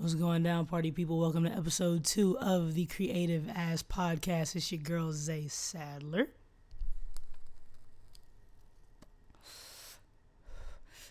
What's going down, party people? Welcome to episode two of the Creative Ass Podcast. It's your girl Zay Sadler.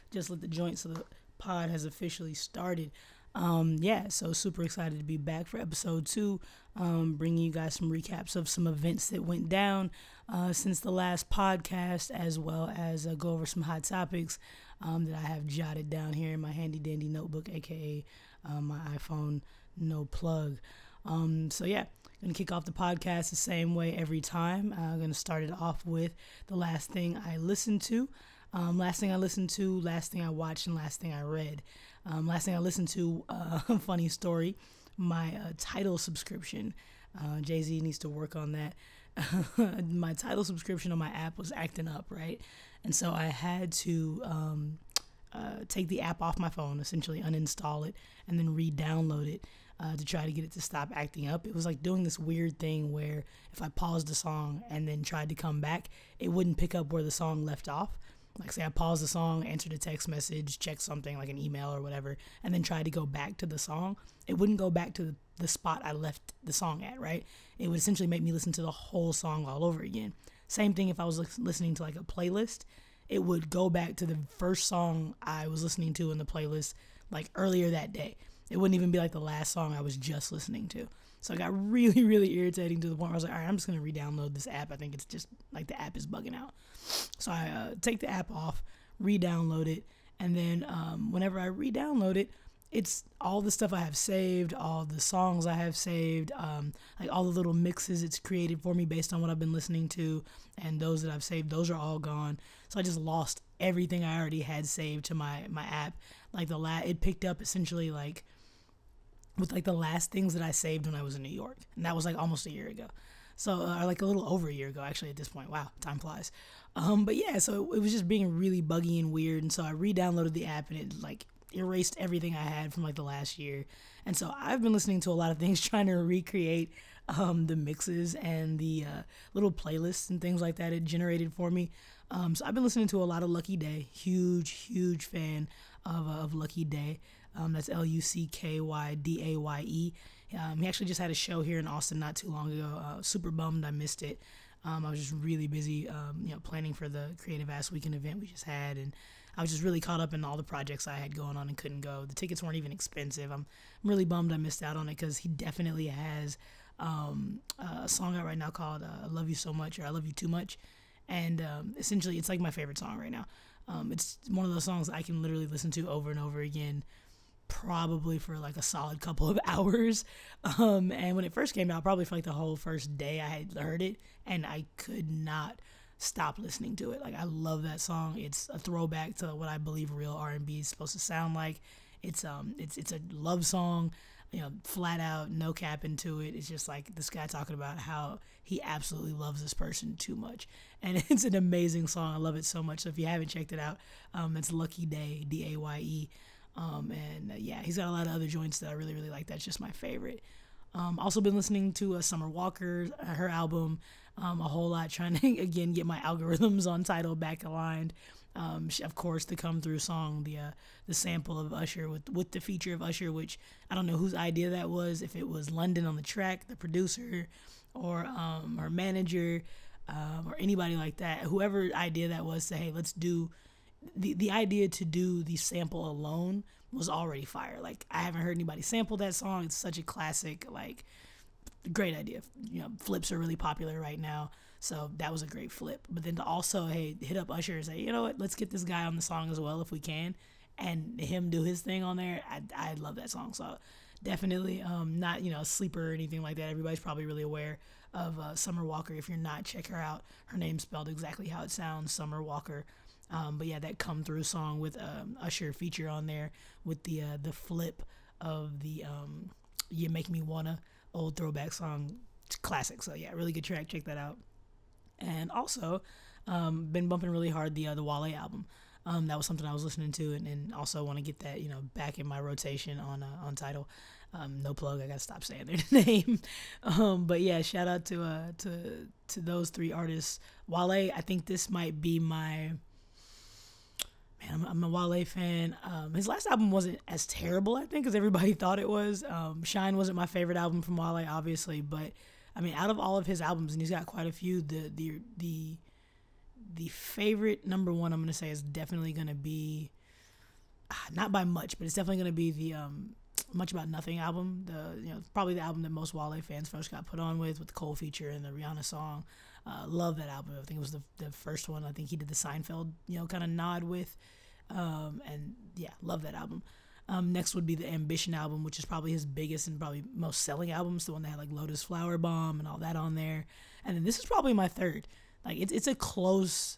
Just lit the joint, so the pod has officially started. Um, yeah, so super excited to be back for episode two. Um, bringing you guys some recaps of some events that went down uh, since the last podcast, as well as uh, go over some hot topics um, that I have jotted down here in my handy dandy notebook, aka uh, my iPhone no plug. Um, so yeah, gonna kick off the podcast the same way every time. I'm uh, gonna start it off with the last thing I listened to. Um, last thing I listened to, last thing I watched, and last thing I read. Um, last thing I listened to, uh, funny story, my uh, Tidal subscription. Uh, Jay Z needs to work on that. my Tidal subscription on my app was acting up, right? And so I had to um, uh, take the app off my phone, essentially uninstall it, and then re-download it uh, to try to get it to stop acting up. It was like doing this weird thing where if I paused the song and then tried to come back, it wouldn't pick up where the song left off. Like say I pause the song, answered a text message, checked something like an email or whatever, and then tried to go back to the song. It wouldn't go back to the, the spot I left the song at, right? It would essentially make me listen to the whole song all over again. Same thing if I was listening to like a playlist it would go back to the first song I was listening to in the playlist like earlier that day. It wouldn't even be like the last song I was just listening to. So it got really, really irritating to the point where I was like, all right, I'm just going to re download this app. I think it's just like the app is bugging out. So I uh, take the app off, re download it, and then um, whenever I re download it, it's all the stuff I have saved, all the songs I have saved, um, like all the little mixes it's created for me based on what I've been listening to, and those that I've saved, those are all gone. So I just lost everything I already had saved to my my app. Like the la- it picked up essentially like with like the last things that I saved when I was in New York, and that was like almost a year ago. So, uh, like a little over a year ago, actually, at this point. Wow, time flies. Um, but yeah, so it, was just being really buggy and weird. And so I re downloaded the app and it like erased everything I had from like the last year. And so I've been listening to a lot of things trying to recreate um, the mixes and the uh, little playlists and things like that it generated for me. Um, so I've been listening to a lot of Lucky Daye. Huge, huge fan of, uh, of Lucky Daye. Um, that's L U C K Y D A Y E. Um, he actually just had a show here in Austin not too long ago. Uh, super bummed I missed it. Um, I was just really busy, um, you know, planning for the Creative Ass Weekend event we just had, and I was just really caught up in all the projects I had going on and couldn't go. The tickets weren't even expensive. I'm, I'm really bummed I missed out on it because he definitely has um, a song out right now called uh, "I Love You So Much" or "I Love You Too Much," and um, essentially it's like my favorite song right now. Um, it's one of those songs I can literally listen to over and over again probably for like a solid couple of hours. Um, and when it first came out, probably for like the whole first day I had heard it, and I could not stop listening to it. Like I love that song. It's a throwback to what I believe real R and B is supposed to sound like. It's um it's it's a love song, you know, flat out, no cap into it. It's just like this guy talking about how he absolutely loves this person too much, and it's an amazing song. I love it so much. So if you haven't checked it out, um, it's Lucky Daye, D A Y E. Um, and uh, yeah, he's got a lot of other joints that I really, really like. That's just my favorite. Um, also been listening to uh, Summer Walker, uh, her album, um, a whole lot, trying to again get my algorithms on Tidal back aligned. Um, of course, the come through song, the uh, the sample of Usher with with the feature of Usher, which I don't know whose idea that was. If it was London on the track, the producer, or um, her manager, um, or anybody like that, whoever idea that was, say, hey, let's do the the idea to do the sample alone was already fire. Like I haven't heard anybody sample that song. It's such a classic, like great idea. You know, flips are really popular right now. So that was a great flip. But then to also hey hit up Usher and say, you know what, let's get this guy on the song as well if we can, and him do his thing on there. I I love that song. So definitely um not you know a sleeper or anything like that. Everybody's probably really aware of uh, Summer Walker. If you're not, check her out. Her name's spelled exactly how it sounds, Summer Walker. Um, but yeah, that come through song with um, Usher feature on there with the uh, the flip of the um, "You Make Me Wanna" old throwback song, classic. So yeah, really good track. Check that out. And also, um, been bumping really hard the uh, the Wale album. Um, that was something I was listening to, and, and also want to get that you know back in my rotation on uh, on Tidal. Um, no plug. I gotta stop saying their name. um, but yeah, shout out to uh to to those three artists. Wale, I think this might be my man, I'm, I'm a Wale fan. Um, his last album wasn't as terrible, I think, as everybody thought it was. Um, Shine wasn't my favorite album from Wale, obviously, but I mean, out of all of his albums, and he's got quite a few, the the the the favorite number one I'm gonna say is definitely gonna be ah, not by much, but it's definitely gonna be the um, much about nothing album. The you know probably the album that most Wale fans first got put on with with the Cole feature and the Rihanna song. Uh, love that album. I think it was the the first one. I think he did the Seinfeld you know kind of nod with, um, and yeah, love that album. Um, next would be the Ambition album, which is probably his biggest and probably most selling albums. The one that had like Lotus Flower Bomb and all that on there. And then this is probably my third. Like it's it's a close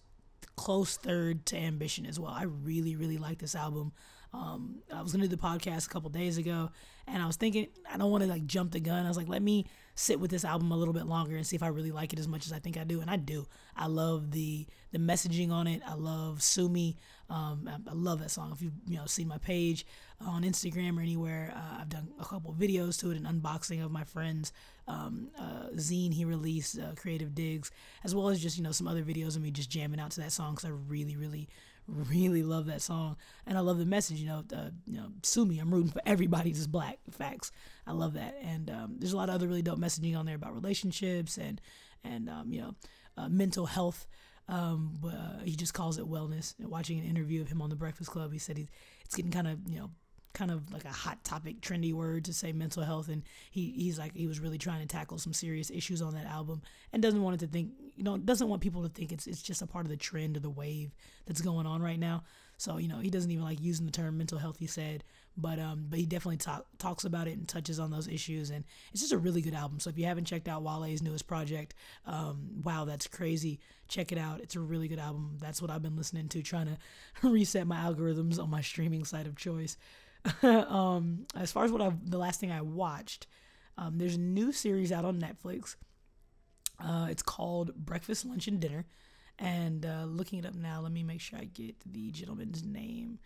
close third to Ambition as well. I really really like this album. Um, I was gonna do the podcast a couple days ago, and I was thinking I don't want to like jump the gun. I was like, let me sit with this album a little bit longer and see if I really like it as much as I think I do, and I do. I love the the messaging on it. I love Sue Me. Um, I, I, love that song. If you you know seen my page on Instagram or anywhere, uh, I've done a couple videos to it, an unboxing of my friend's um, uh, zine he released, uh, Creative Digs, as well as just you know some other videos of me just jamming out to that song because I really really really love that song, and I love the message. You know, uh, you know, sue me. I'm rooting for everybody that's black. Facts. I love that, and um, there's a lot of other really dope messaging on there about relationships and and um, you know, uh, mental health. Um, but uh, he just calls it wellness. And watching an interview of him on the Breakfast Club, he said he, it's getting kind of you know kind of like a hot topic, trendy word to say mental health. And he, he's like, he was really trying to tackle some serious issues on that album and doesn't want it to think, you know, doesn't want people to think it's, it's just a part of the trend or the wave that's going on right now. So, you know, he doesn't even like using the term mental health, he said, but, um, but he definitely talk, talks about it and touches on those issues. And it's just a really good album. So if you haven't checked out Wale's newest project, um, wow, that's crazy. Check it out. It's a really good album. That's what I've been listening to, trying to reset my algorithms on my streaming site of choice. um, as far as what I the last thing I watched, um, there's a new series out on Netflix. Uh, it's called Breakfast, Lunch, and Dinner. And uh, looking it up now, let me make sure I get the gentleman's name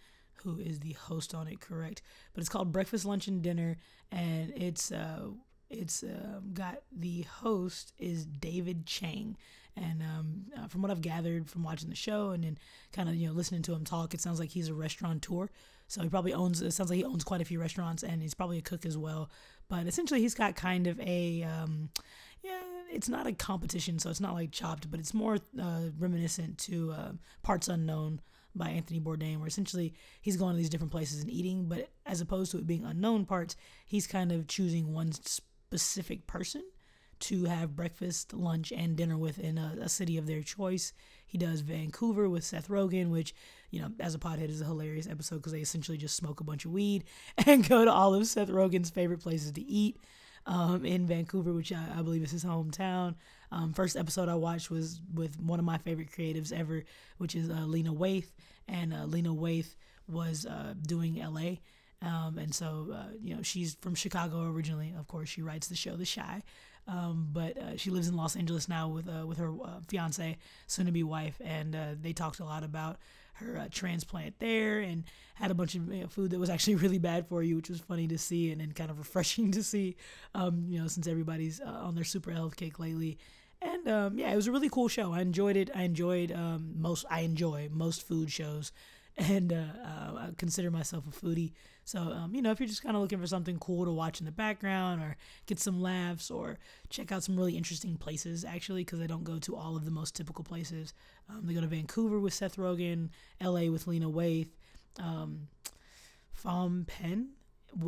who is the host on it correct. But it's called Breakfast, Lunch, and Dinner, and it's uh, it's uh, got the host is David Chang. And um, uh, from what I've gathered from watching the show and then kind of you know listening to him talk, it sounds like he's a restaurateur. So he probably owns. It sounds like he owns quite a few restaurants, and he's probably a cook as well. But essentially, he's got kind of a. Um, yeah, it's not a competition, so it's not like Chopped, but it's more uh, reminiscent to uh, Parts Unknown by Anthony Bourdain, where essentially he's going to these different places and eating, but as opposed to it being unknown parts, he's kind of choosing one specific person to have breakfast, lunch, and dinner with in a, a city of their choice. He does Vancouver with Seth Rogen, which, you know, as a pothead is a hilarious episode because they essentially just smoke a bunch of weed and go to all of Seth Rogen's favorite places to eat um, in Vancouver, which I, I, believe is his hometown. Um, first episode I watched was with one of my favorite creatives ever, which is uh, Lena Waithe. And uh, Lena Waithe was uh, doing LA. Um, and so, uh, you know, she's from Chicago originally. Of course, she writes the show The Chi. Um, but uh, she lives in Los Angeles now with uh, with her uh, fiance, soon to be wife, and uh, they talked a lot about her uh, transplant there and had a bunch of you know, food that was actually really bad for you, which was funny to see and, and kind of refreshing to see. Um, you know, since everybody's uh, on their super health kick lately. And um, yeah, it was a really cool show. I enjoyed it. I enjoyed um, most. I enjoy most food shows and uh, uh, I consider myself a foodie. So, um, you know, if you're just kind of looking for something cool to watch in the background or get some laughs or check out some really interesting places, actually, because I don't go to all of the most typical places. Um, they go to Vancouver with Seth Rogen, LA with Lena Waithe, um, Phnom Penh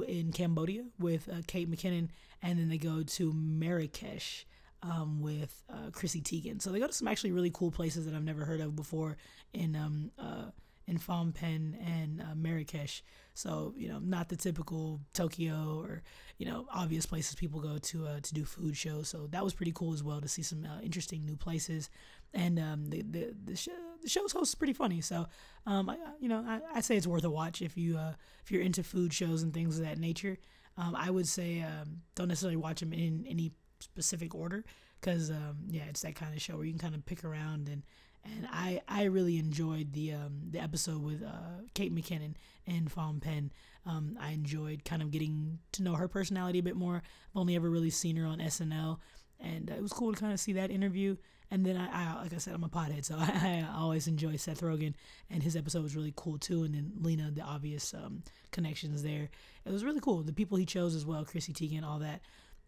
in Cambodia with uh, Kate McKinnon, and then they go to Marrakesh. Um, with uh, Chrissy Teigen. So they go to some actually really cool places that I've never heard of before in um, uh, in Phnom Penh and uh, Marrakesh. So you know, not the typical Tokyo or you know obvious places people go to uh, to do food shows. So that was pretty cool as well to see some uh, interesting new places. And um, the the the, show, the show's host is pretty funny. So um, I, you know, I, I say it's worth a watch if you uh, if you're into food shows and things of that nature. Um, I would say um, don't necessarily watch them in any specific order because um, yeah, it's that kind of show where you can kind of pick around and and I I really enjoyed the um, the episode with uh, Kate McKinnon and Phnom Penh. Um, I enjoyed kind of getting to know her personality a bit more. I've only ever really seen her on SNL, and it was cool to kind of see that interview. And then I, I, like I said, I'm a pothead, so I, I, always enjoy Seth Rogen, and his episode was really cool too. And then Lena, the obvious um, connections there, it was really cool. The people he chose as well, Chrissy Teigen, all that,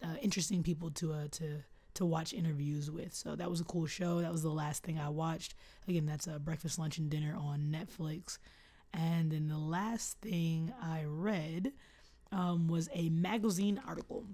uh, interesting people to uh, to to watch interviews with. So that was a cool show. That was the last thing I watched. Again, that's a breakfast, lunch, and dinner on Netflix. And then the last thing I read um, was a magazine article.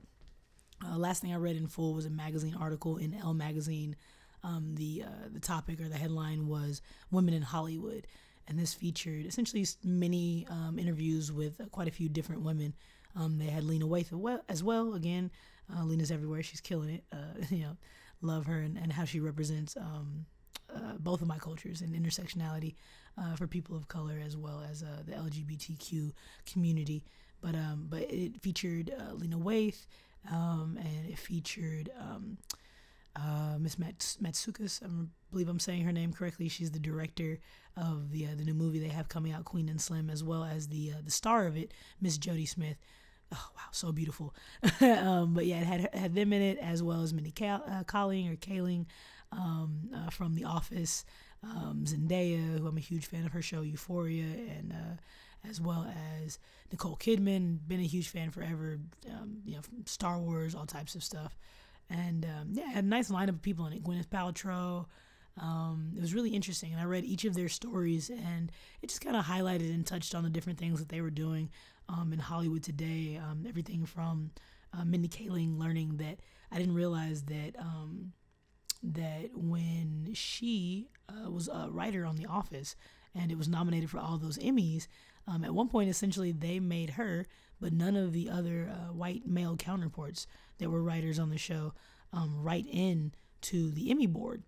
Uh, last thing I read in full was a magazine article in Elle Magazine. Um, the uh, the topic or the headline was "Women in Hollywood," and this featured essentially many um, interviews with quite a few different women. Um, they had Lena Waithe as well. Again, uh, Lena's everywhere; she's killing it. Uh, you know, love her and, and how she represents um, uh, both of my cultures and intersectionality for people of color as well as the LGBTQ community. But um, but it featured Lena Waithe um, and it featured um, uh, Miss Mats- Matsoukas. I believe I'm saying her name correctly. She's the director of the uh, the new movie they have coming out, Queen and Slim, as well as the uh, the star of it, Miss Jodie Smith. Oh wow, so beautiful. um, but yeah, it had had them in it as well as Mindy Cal- uh, Kaling or Kaling um, uh, from The Office, um, Zendaya, who I'm a huge fan of her show Euphoria, and uh, as well as Nicole Kidman. Been a huge fan forever. Um, you know, Star Wars, all types of stuff. And um, yeah, had a nice lineup of people in it. Gwyneth Paltrow. Um, it was really interesting, and I read each of their stories, and it just kind of highlighted and touched on the different things that they were doing um, in Hollywood today. Um, everything from uh, Mindy Kaling learning that I didn't realize that um, that when she uh, was a writer on The Office, and it was nominated for all those Emmys, um, at one point, essentially, they made her, but none of the other uh, white male counterparts that were writers on the show um, write in to the Emmy board.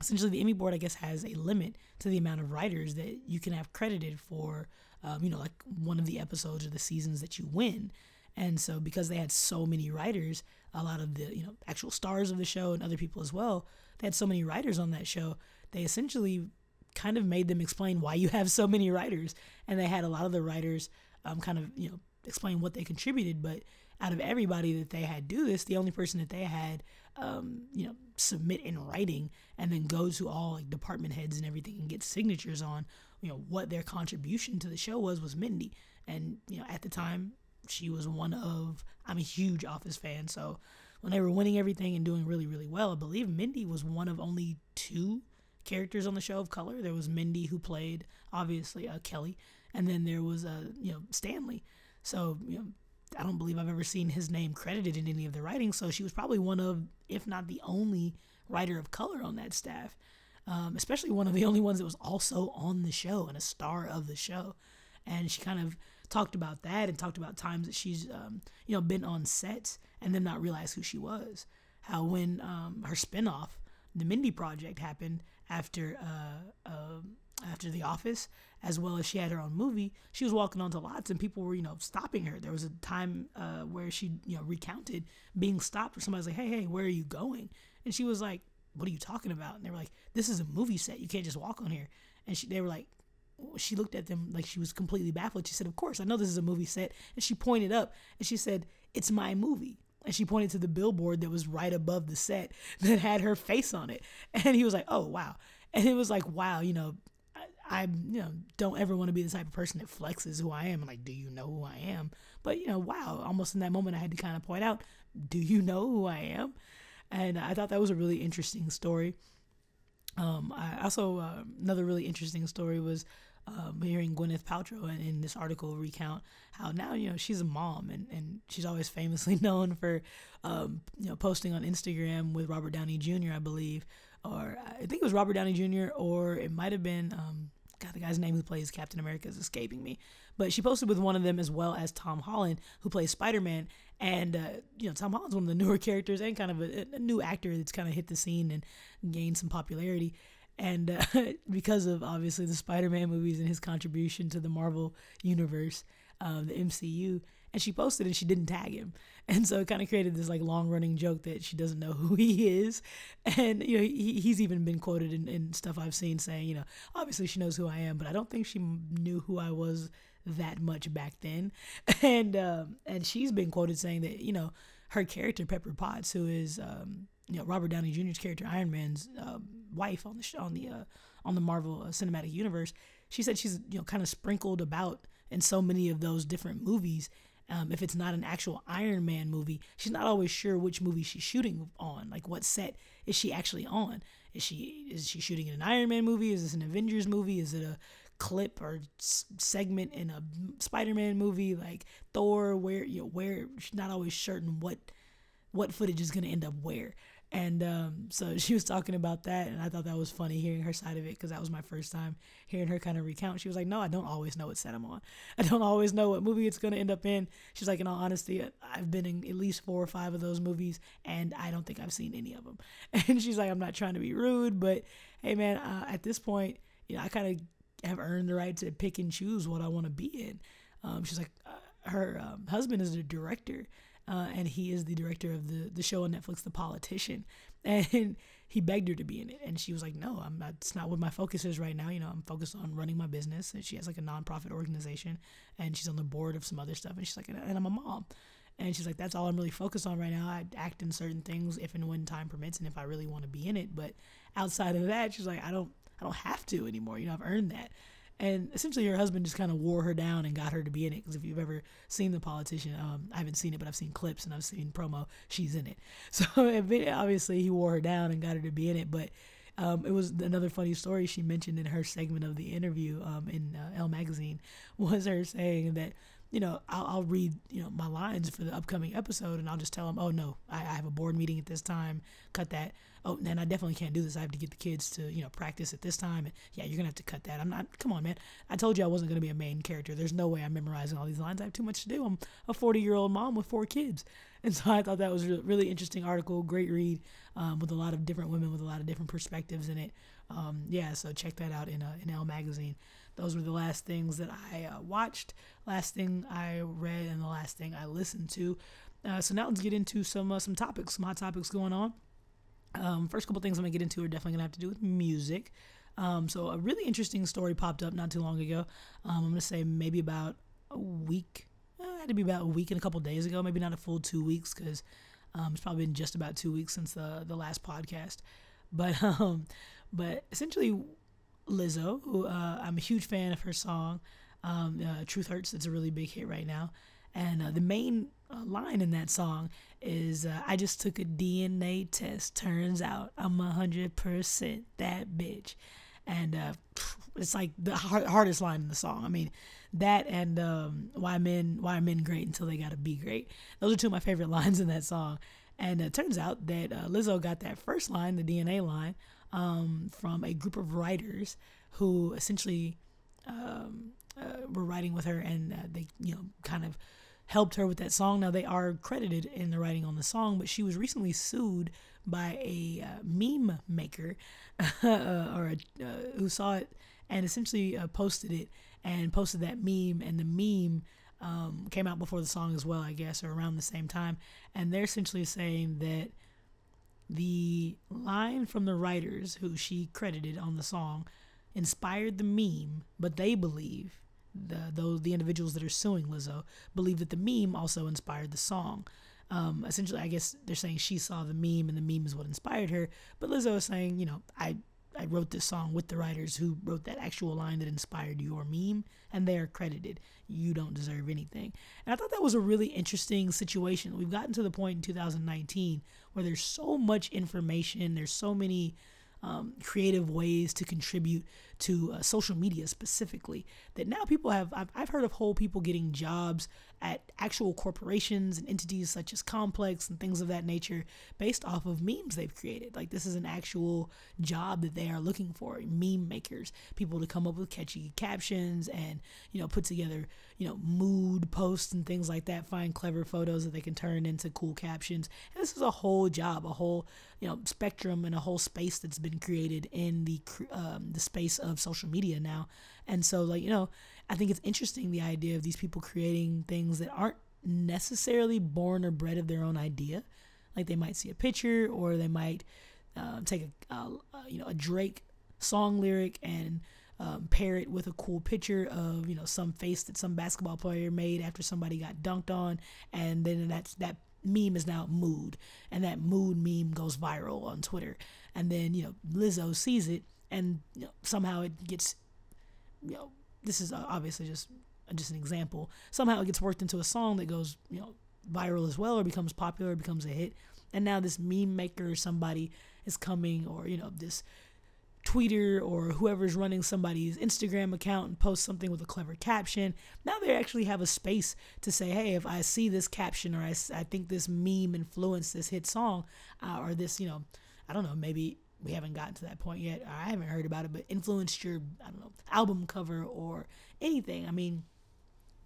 Essentially, the Emmy board, I guess, has a limit to the amount of writers that you can have credited for, um, you know, like one of the episodes or the seasons that you win. And so, because they had so many writers, a lot of the, you know, actual stars of the show and other people as well, they had so many writers on that show, they essentially kind of made them explain why you have so many writers. And they had a lot of the writers um, kind of, you know, explain what they contributed. But out of everybody that they had do this, the only person that they had, um, you know, submit in writing and then go to all like department heads and everything and get signatures on, you know, what their contribution to the show was was Mindy. And you know, at the time, she was one of. I'm a huge Office fan, so when they were winning everything and doing really, really well, I believe Mindy was one of only two characters on the show of color. There was Mindy who played obviously uh, Kelly, and then there was uh, you know Stanley. So you know, I don't believe I've ever seen his name credited in any of the writing. So she was probably one of, if not the only writer of color on that staff. Um, especially one of the only ones that was also on the show and a star of the show. And she kind of talked about that and talked about times that she's, um, you know, been on sets and then not realize who she was. How when um, her spinoff, the Mindy Project, happened after uh, uh, after The Office, as well as she had her own movie. She was walking onto lots, and people were you know stopping her. There was a time uh, where she you know recounted being stopped, where somebody's like, "Hey, hey, where are you going?" And she was like, "What are you talking about?" And they were like, "This is a movie set. You can't just walk on here." And she, they were like, she looked at them like she was completely baffled. She said, "Of course, I know this is a movie set." And she pointed up and she said, "It's my movie." And she pointed to the billboard that was right above the set that had her face on it. And he was like, "Oh wow." and it was like, wow, you know, I, you know don't ever want to be the type of person that flexes who I am. Like, do you know who I am? But you know, wow, almost in that moment, I had to kind of point out, do you know who I am? And I thought that was a really interesting story. Um, I also uh, another really interesting story was um, hearing Gwyneth Paltrow in, in, this article recount how now you know she's a mom and, and she's always famously known for um, you know posting on Instagram with Robert Downey Jr. I believe or I think it was Robert Downey Jr. or it might have been um, God, the guy's name who plays Captain America is escaping me. But she posted with one of them as well as Tom Holland, who plays Spider Man. And, uh, you know, Tom Holland's one of the newer characters and kind of a, a new actor that's kind of hit the scene and gained some popularity. And uh, because of obviously the Spider Man movies and his contribution to the Marvel universe, um, the MCU, and she posted and she didn't tag him. And so it kind of created this like long running joke that she doesn't know who he is. And, you know, he, he's even been quoted in, in stuff I've seen saying, you know, obviously she knows who I am, but I don't think she knew who I was that much back then. And, um, and she's been quoted saying that, you know, her character, Pepper Potts, who is, um, you know Robert Downey Jr.'s character Iron Man's uh, wife on the sh- on the uh, on the Marvel uh, Cinematic Universe. She said she's you know kind of sprinkled about in so many of those different movies. Um, if it's not an actual Iron Man movie, she's not always sure which movie she's shooting on. Like, what set is she actually on? Is she is she shooting in an Iron Man movie? Is this an Avengers movie? Is it a clip or s- segment in a Spider-Man movie like Thor where you know where she's not always certain what what footage is going to end up where. And um, so she was talking about that and I thought that was funny hearing her side of it because that was my first time hearing her kind of recount. She was like no I don't always know what set I'm on. I don't always know what movie it's going to end up in. She's like in all honesty I've been in at least four or five of those movies and I don't think I've seen any of them and she's like I'm not trying to be rude but hey man uh, at this point you know I kind of have earned the right to pick and choose what I want to be in. Um, she's like, uh, her um, husband is a director, uh, and he is the director of the the show on Netflix, The Politician, and he begged her to be in it, and she was like, no, I'm not. It's not what my focus is right now. You know, I'm focused on running my business, and she has like a nonprofit organization, and she's on the board of some other stuff, and she's like, and I'm a mom. And she's like, that's all I'm really focused on right now. I act in certain things if and when time permits, and if I really want to be in it. But outside of that, she's like, I don't, I don't have to anymore. You know, I've earned that. And essentially, her husband just kind of wore her down and got her to be in it. Because if you've ever seen The Politician, um, I haven't seen it, but I've seen clips and I've seen promo. She's in it. So obviously, he wore her down and got her to be in it. But um, it was another funny story she mentioned in her segment of the interview um, in uh, Elle magazine was her saying that you know, I'll, I'll, read, you know, my lines for the upcoming episode and I'll just tell them, oh, no, I, I, have a board meeting at this time. Cut that. Oh, man, I definitely can't do this. I have to get the kids to, you know, practice at this time. And yeah, you're to have to cut that. I'm not, come on, man. I told you I wasn't to be a main character. There's no way I'm memorizing all these lines. I have too much to do. I'm a 40 year old mom with four kids. And so I thought that was a really interesting article. Great read um, with a lot of different women with a lot of different perspectives in it. Um, yeah, so check that out in, uh, in Elle Magazine those were the last things that I uh, watched, last thing I read, and the last thing I listened to. Uh, so now let's get into some uh, some topics, some hot topics going on. Um, first couple things I'm gonna get into are definitely gonna have to do with music. Um, so a really interesting story popped up not too long ago. Um, I'm gonna say maybe about a week. Uh, it had to be about a week and a couple days ago, maybe not a full two weeks because um, it's probably been just about two weeks since the the last podcast. But um, but essentially, Lizzo, who uh, I'm a huge fan of her song, um, uh, Truth Hurts. It's a really big hit right now. And uh, the main uh, line in that song is uh, I just took a DNA test. Turns out I'm 100% that bitch. And uh, it's like the hard, hardest line in the song. I mean, that and um, why men why are men great until they gotta be great. Those are two of my favorite lines in that song. And it turns out that Lizzo got that first line, the DNA line, um, from a group of writers who essentially um, uh, were writing with her, and uh, they you know kind of helped her with that song. Now they are credited in the writing on the song, but she was recently sued by a uh, meme maker uh, or a, uh, who saw it and essentially uh, posted it and posted that meme, and the meme. Um, came out before the song as well, I guess, or around the same time. And they're essentially saying that the line from the writers who she credited on the song inspired the meme, but they believe the those the individuals that are suing Lizzo believe that the meme also inspired the song. Um, essentially, I guess they're saying she saw the meme and the meme is what inspired her. But Lizzo is saying, you know, I I wrote this song with the writers who wrote that actual line that inspired your meme, and they are credited. You don't deserve anything. And I thought that was a really interesting situation. We've gotten to the point in 2019 where there's so much information, there's so many um, creative ways to contribute to uh, social media specifically that now people have I've, I've heard of whole people getting jobs at actual corporations and entities such as complex and things of that nature based off of memes they've created. Like this is an actual job that they are looking for meme makers people to come up with catchy captions and you know put together you know mood posts and things like that find clever photos that they can turn into cool captions. And this is a whole job a whole you know spectrum and a whole space that's been created in the um, the space of social media now. And so like you know i think it's interesting the idea of these people creating things that aren't necessarily born or bred of their own idea. Like they might see a picture or they might uh, take a you know a drake song lyric and um, pair it with a cool picture of you know some face that some basketball player made after somebody got dunked on, and then that's that meme is now mood, and that mood meme goes viral on Twitter, and then you know Lizzo sees it, and you know, somehow it gets, you know, this is obviously just just an example. Somehow it gets worked into a song that goes, you know, viral as well, or becomes popular, or becomes a hit, and now this meme maker or somebody is coming, or you know this tweeter or whoever's running somebody's Instagram account and post something with a clever caption. Now they actually have a space to say, hey, if I see this caption or I, I think this meme influenced this hit song uh, or this, you know, I don't know, maybe we haven't gotten to that point yet. I haven't heard about it, but influenced your, I don't know, album cover or anything. I mean,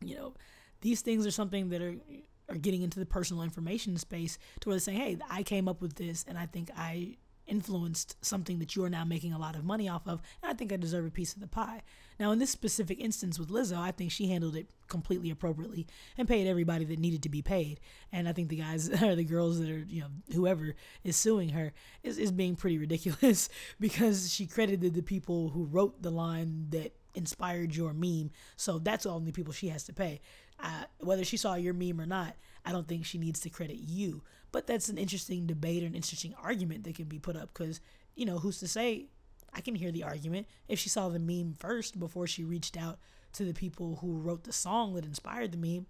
you know, these things are something that are are getting into the personal information space to where they're saying, hey, I came up with this and I think I influenced something that you are now making a lot of money off of, and I think I deserve a piece of the pie. Now, in this specific instance with Lizzo, I think she handled it completely appropriately and paid everybody that needed to be paid. And I think the guys or the girls that are, you know, whoever is suing her is, is being pretty ridiculous because she credited the people who wrote the line that inspired your meme. So that's all the people she has to pay. Uh, whether she saw your meme or not, I don't think she needs to credit you. But that's an interesting debate or an interesting argument that can be put up because, you know, who's to say I can hear the argument if she saw the meme first before she reached out to the people who wrote the song that inspired the meme.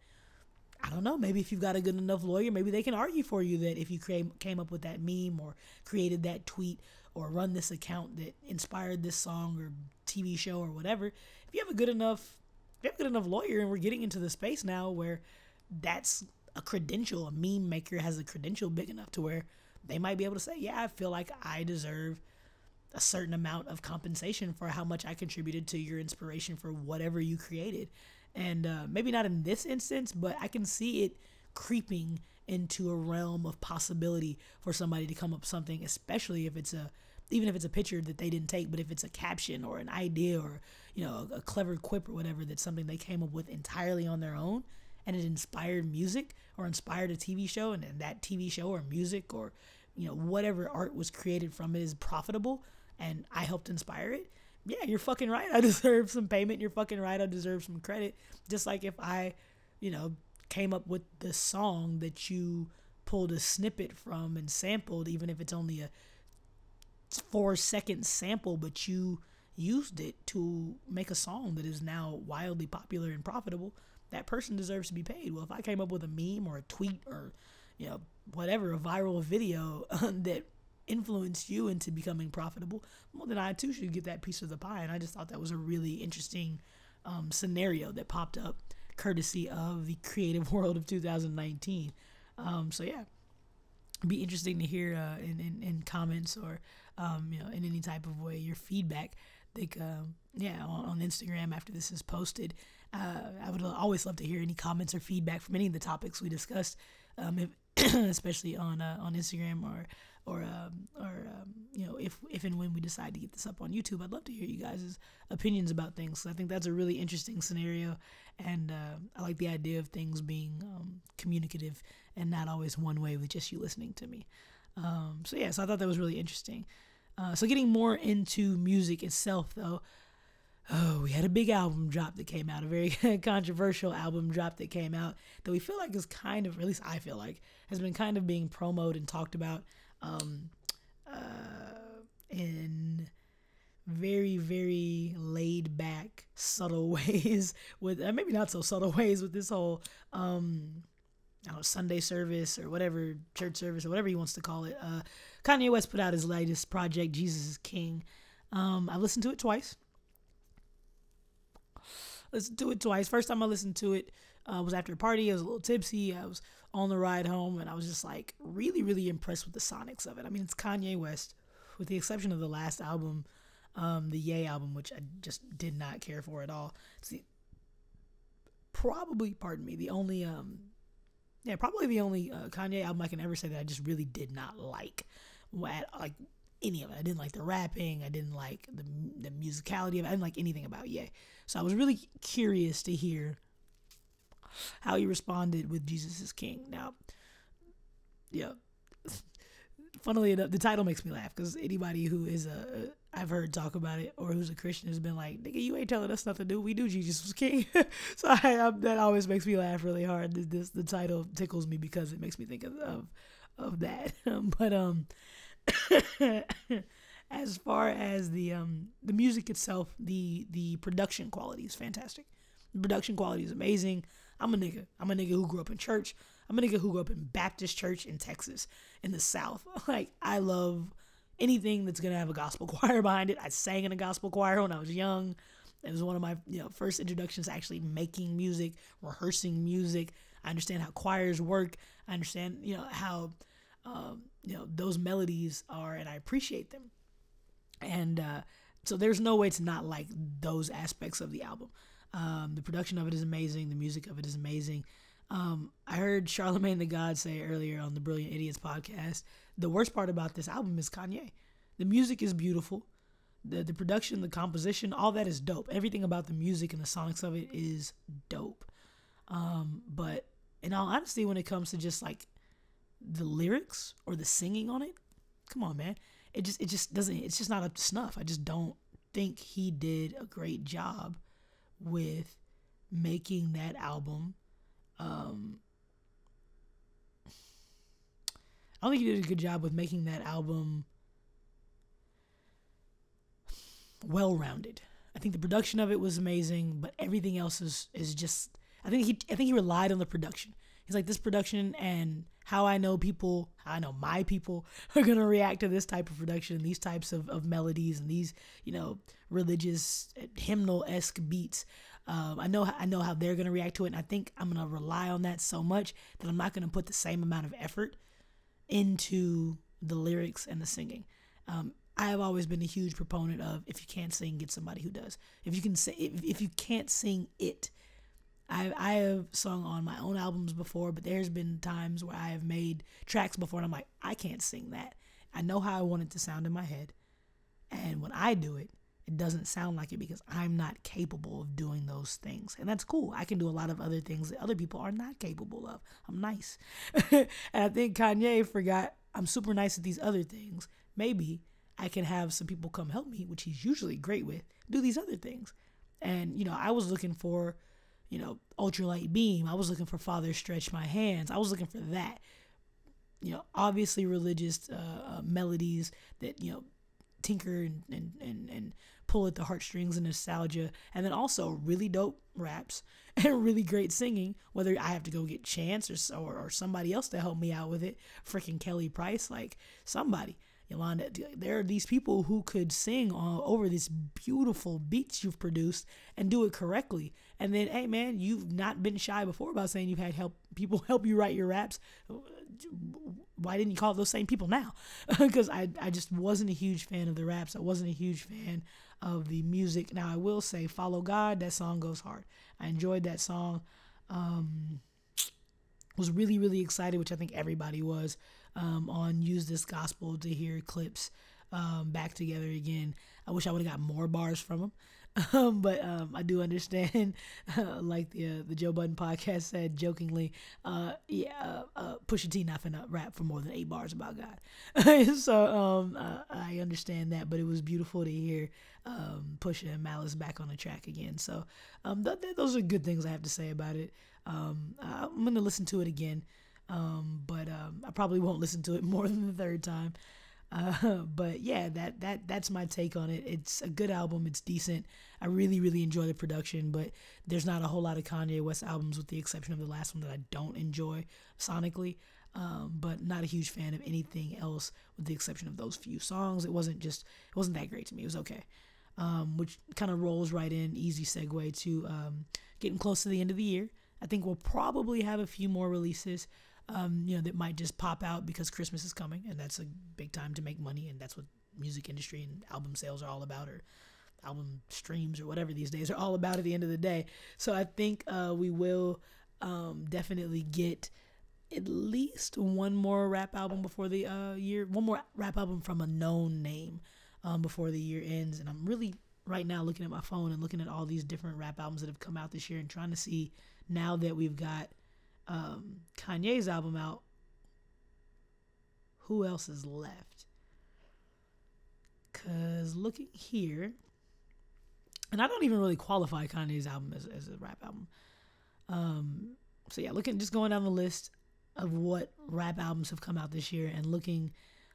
I don't know. Maybe if you've got a good enough lawyer, maybe they can argue for you that if you came up with that meme or created that tweet or run this account that inspired this song or TV show or whatever, if you have a good enough, if you have a good enough lawyer, and we're getting into the space now where that's a credential, a meme maker has a credential big enough to where they might be able to say, yeah, I feel like I deserve a certain amount of compensation for how much I contributed to your inspiration for whatever you created. And uh, maybe not in this instance, but I can see it creeping into a realm of possibility for somebody to come up something, especially if it's a even if it's a picture that they didn't take, but if it's a caption or an idea or you know a, a clever quip or whatever that's something they came up with entirely on their own, and it inspired music or inspired a TV show, and then that TV show or music or you know whatever art was created from it is profitable, and I helped inspire it. Yeah, you're fucking right. I deserve some payment. You're fucking right. I deserve some credit. Just like if I, you know, came up with the song that you pulled a snippet from and sampled, even if it's only a four second sample, but you used it to make a song that is now wildly popular and profitable that person deserves to be paid. Well, if I came up with a meme or a tweet or, you know, whatever, a viral video that influenced you into becoming profitable, well, then I too should get that piece of the pie. And I just thought that was a really interesting um, scenario that popped up courtesy of the creative world of 2019. Um, so, yeah, be interesting to hear uh, in, in, in, comments or, um, you know, in any type of way, your feedback. I think, um, yeah, on, on Instagram after this is posted, uh, I would always love to hear any comments or feedback from any of the topics we discussed, um, if, especially on uh, on Instagram or or um, or um, you know if if and when we decide to get this up on YouTube. I'd love to hear you guys' opinions about things. So I think that's a really interesting scenario, and uh, I like the idea of things being um, communicative and not always one way with just you listening to me. Um, so yeah, so I thought that was really interesting. Uh, so getting more into music itself, though oh, we had a big album drop that came out, a very controversial album drop that came out that we feel like is kind of, at least I feel like, has been kind of being promoted and talked about um, uh, in very, very laid back, subtle ways, with uh, maybe not so subtle ways with this whole. Um, I know, Sunday service or whatever, church service or whatever he wants to call it. Uh, Kanye West put out his latest project, Jesus is King. Um, I've listened to it twice listened to it twice. First time I listened to it uh, was after a party. I was a little tipsy. I was on the ride home, and I was just like really, really impressed with the sonics of it. I mean, it's Kanye West, with the exception of the last album, um, the Ye album, which I just did not care for at all. It's the, probably, pardon me, the only, um, yeah, probably the only uh, Kanye album I can ever say that I just really did not like. At, like any of it. I didn't like the rapping. I didn't like the the musicality of it. I didn't like anything about Ye. So I was really curious to hear how he responded with Jesus is King. Now, yeah, funnily enough, the title makes me laugh because anybody who is a, I've heard talk about it or who's a Christian has been like, nigga, you ain't telling us nothing do. We do Jesus was king. so I, I, that always makes me laugh really hard. This, this, the title tickles me because it makes me think of of, of that. but um, as far as the um the music itself, the the production quality is fantastic. The production quality is amazing. I'm a nigga. I'm a nigga who grew up in church. I'm a nigga who grew up in Baptist church in Texas, in the South. Like I love anything that's gonna have a gospel choir behind it. I sang in a gospel choir when I was young. It was one of my you know first introductions actually making music, rehearsing music. I understand how choirs work. I understand you know how um, you know those melodies are, and I appreciate them. And uh, so there's no way to not like those aspects of the album. Um, the production of it is amazing. The music of it is amazing. Um, I heard Charlemagne the God say earlier on the Brilliant Idiots podcast. The worst part about this album is Kanye. The music is beautiful. The, the production, the composition, all that is dope. Everything about the music and the sonics of it is dope. Um, but in all honesty, when it comes to just like the lyrics or the singing on it, come on, man. It just it just doesn't it's just not up to snuff. I just don't think he did a great job with making that album um, I don't think he did a good job with making that album well rounded. I think the production of it was amazing, but everything else is is just I think he I think he relied on the production. He's like this production and how I know people, I know my people are gonna react to this type of production, these types of, of melodies and these, you know, religious hymnal esque beats. Um, I know I know how they're gonna react to it, and I think I'm gonna rely on that so much that I'm not gonna put the same amount of effort into the lyrics and the singing. Um, I have always been a huge proponent of if you can't sing, get somebody who does. If you can say if, if you can't sing it, I I have sung on my own albums before, but there's been times where I have made tracks before and I'm like, I can't sing that. I know how I want it to sound in my head. And when I do it, it doesn't sound like it because I'm not capable of doing those things. And that's cool. I can do a lot of other things that other people are not capable of. I'm nice. and I think Kanye forgot I'm super nice at these other things. Maybe I can have some people come help me, which he's usually great with, do these other things. And, you know, I was looking for, you know, ultralight beam. I was looking for Father Stretch My Hands. I was looking for that. You know, obviously religious uh, uh, melodies that, you know, tinker and, and, and, and pull at the heartstrings and nostalgia, and then also really dope raps and really great singing. Whether I have to go get Chance or or, or somebody else to help me out with it, freaking Kelly Price, like somebody. Yolanda, there are these people who could sing all over these beautiful beats you've produced and do it correctly. And then, hey man, you've not been shy before about saying you've had help people help you write your raps. Why didn't you call those same people now? Because I, I just wasn't a huge fan of the raps. I wasn't a huge fan of the music. Now I will say, "Follow God." That song goes hard. I enjoyed that song. Um, was really really excited, which I think everybody was, um, on use this gospel to hear Clipse um, back together again. I wish I would have got more bars from him. Um, but um, I do understand, uh, like the uh, the Joe Budden podcast said jokingly, uh, yeah, uh, uh, Pusha T not finna rap for more than eight bars about God. so um, I understand that, but it was beautiful to hear um, Pusha and Malice back on the track again. So um, th- th- those are good things I have to say about it. Um, I'm gonna listen to it again, um, but um, I probably won't listen to it more than the third time. Uh, but yeah, that that that's my take on it. It's a good album. It's decent. I really really enjoy the production, but there's not a whole lot of Kanye West albums, with the exception of the last one that I don't enjoy sonically. Um, but not a huge fan of anything else, with the exception of those few songs. It wasn't just it wasn't that great to me. It was okay, um, which kind of rolls right in, easy segue to um, getting close to the end of the year. I think we'll probably have a few more releases um, you know, that might just pop out because Christmas is coming, and that's a big time to make money, and that's what music industry and album sales are all about, or album streams or whatever these days are all about at the end of the day. So I think uh, we will um, definitely get at least one more rap album before the uh, year, one more rap album from a known name um, before the year ends. And I'm really right now looking at my phone and looking at all these different rap albums that have come out this year and trying to see now that we've got um, Kanye's album out, who else is left? Cause looking here, and I don't even really qualify Kanye's album as, as a rap album. Um, so yeah, looking just going down the list of what rap albums have come out this year and looking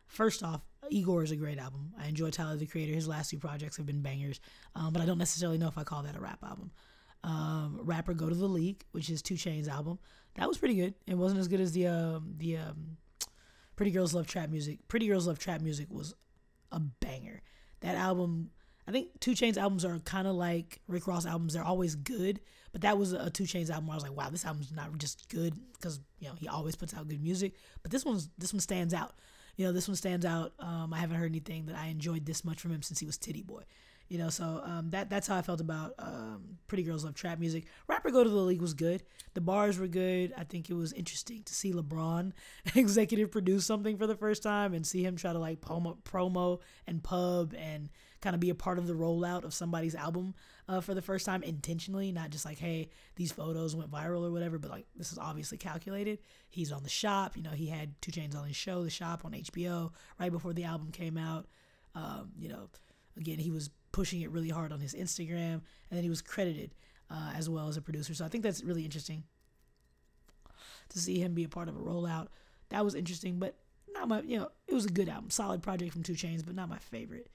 first off, Igor is a great album. I enjoy Tyler the Creator. His last two projects have been bangers, um, but I don't necessarily know if I call that a rap album. Um, Rap or Go to the League, which is 2 Chainz album, that was pretty good. It wasn't as good as the um, the um, Pretty Girls Love Trap Music. Pretty Girls Love Trap Music was a banger. That album, I think 2 Chainz albums are kind of like Rick Ross albums. They're always good, but that was a 2 Chainz album where I was like, wow, this album's not just good because you know he always puts out good music, but this one's this one stands out you know, this one stands out. Um, I haven't heard anything that I enjoyed this much from him since he was Tity Boi. You know, so um, that that's how I felt about um, Pretty Girls Love Trap Music. Rap or Go to the League was good. The bars were good. I think it was interesting to see LeBron executive produce something for the first time and see him try to like promo, promo and pub and kind of be a part of the rollout of somebody's album uh, for the first time intentionally, not just like, hey, these photos went viral or whatever, but like this is obviously calculated. He's on the shop, you know, he had 2 Chainz on his show, The Shop on HBO, right before the album came out. Um, you know, again, he was pushing it really hard on his Instagram, and then he was credited uh, as well as a producer. So I think that's really interesting to see him be a part of a rollout. That was interesting, but not my, you know, it was a good album, solid project from 2 Chainz, but not my favorite.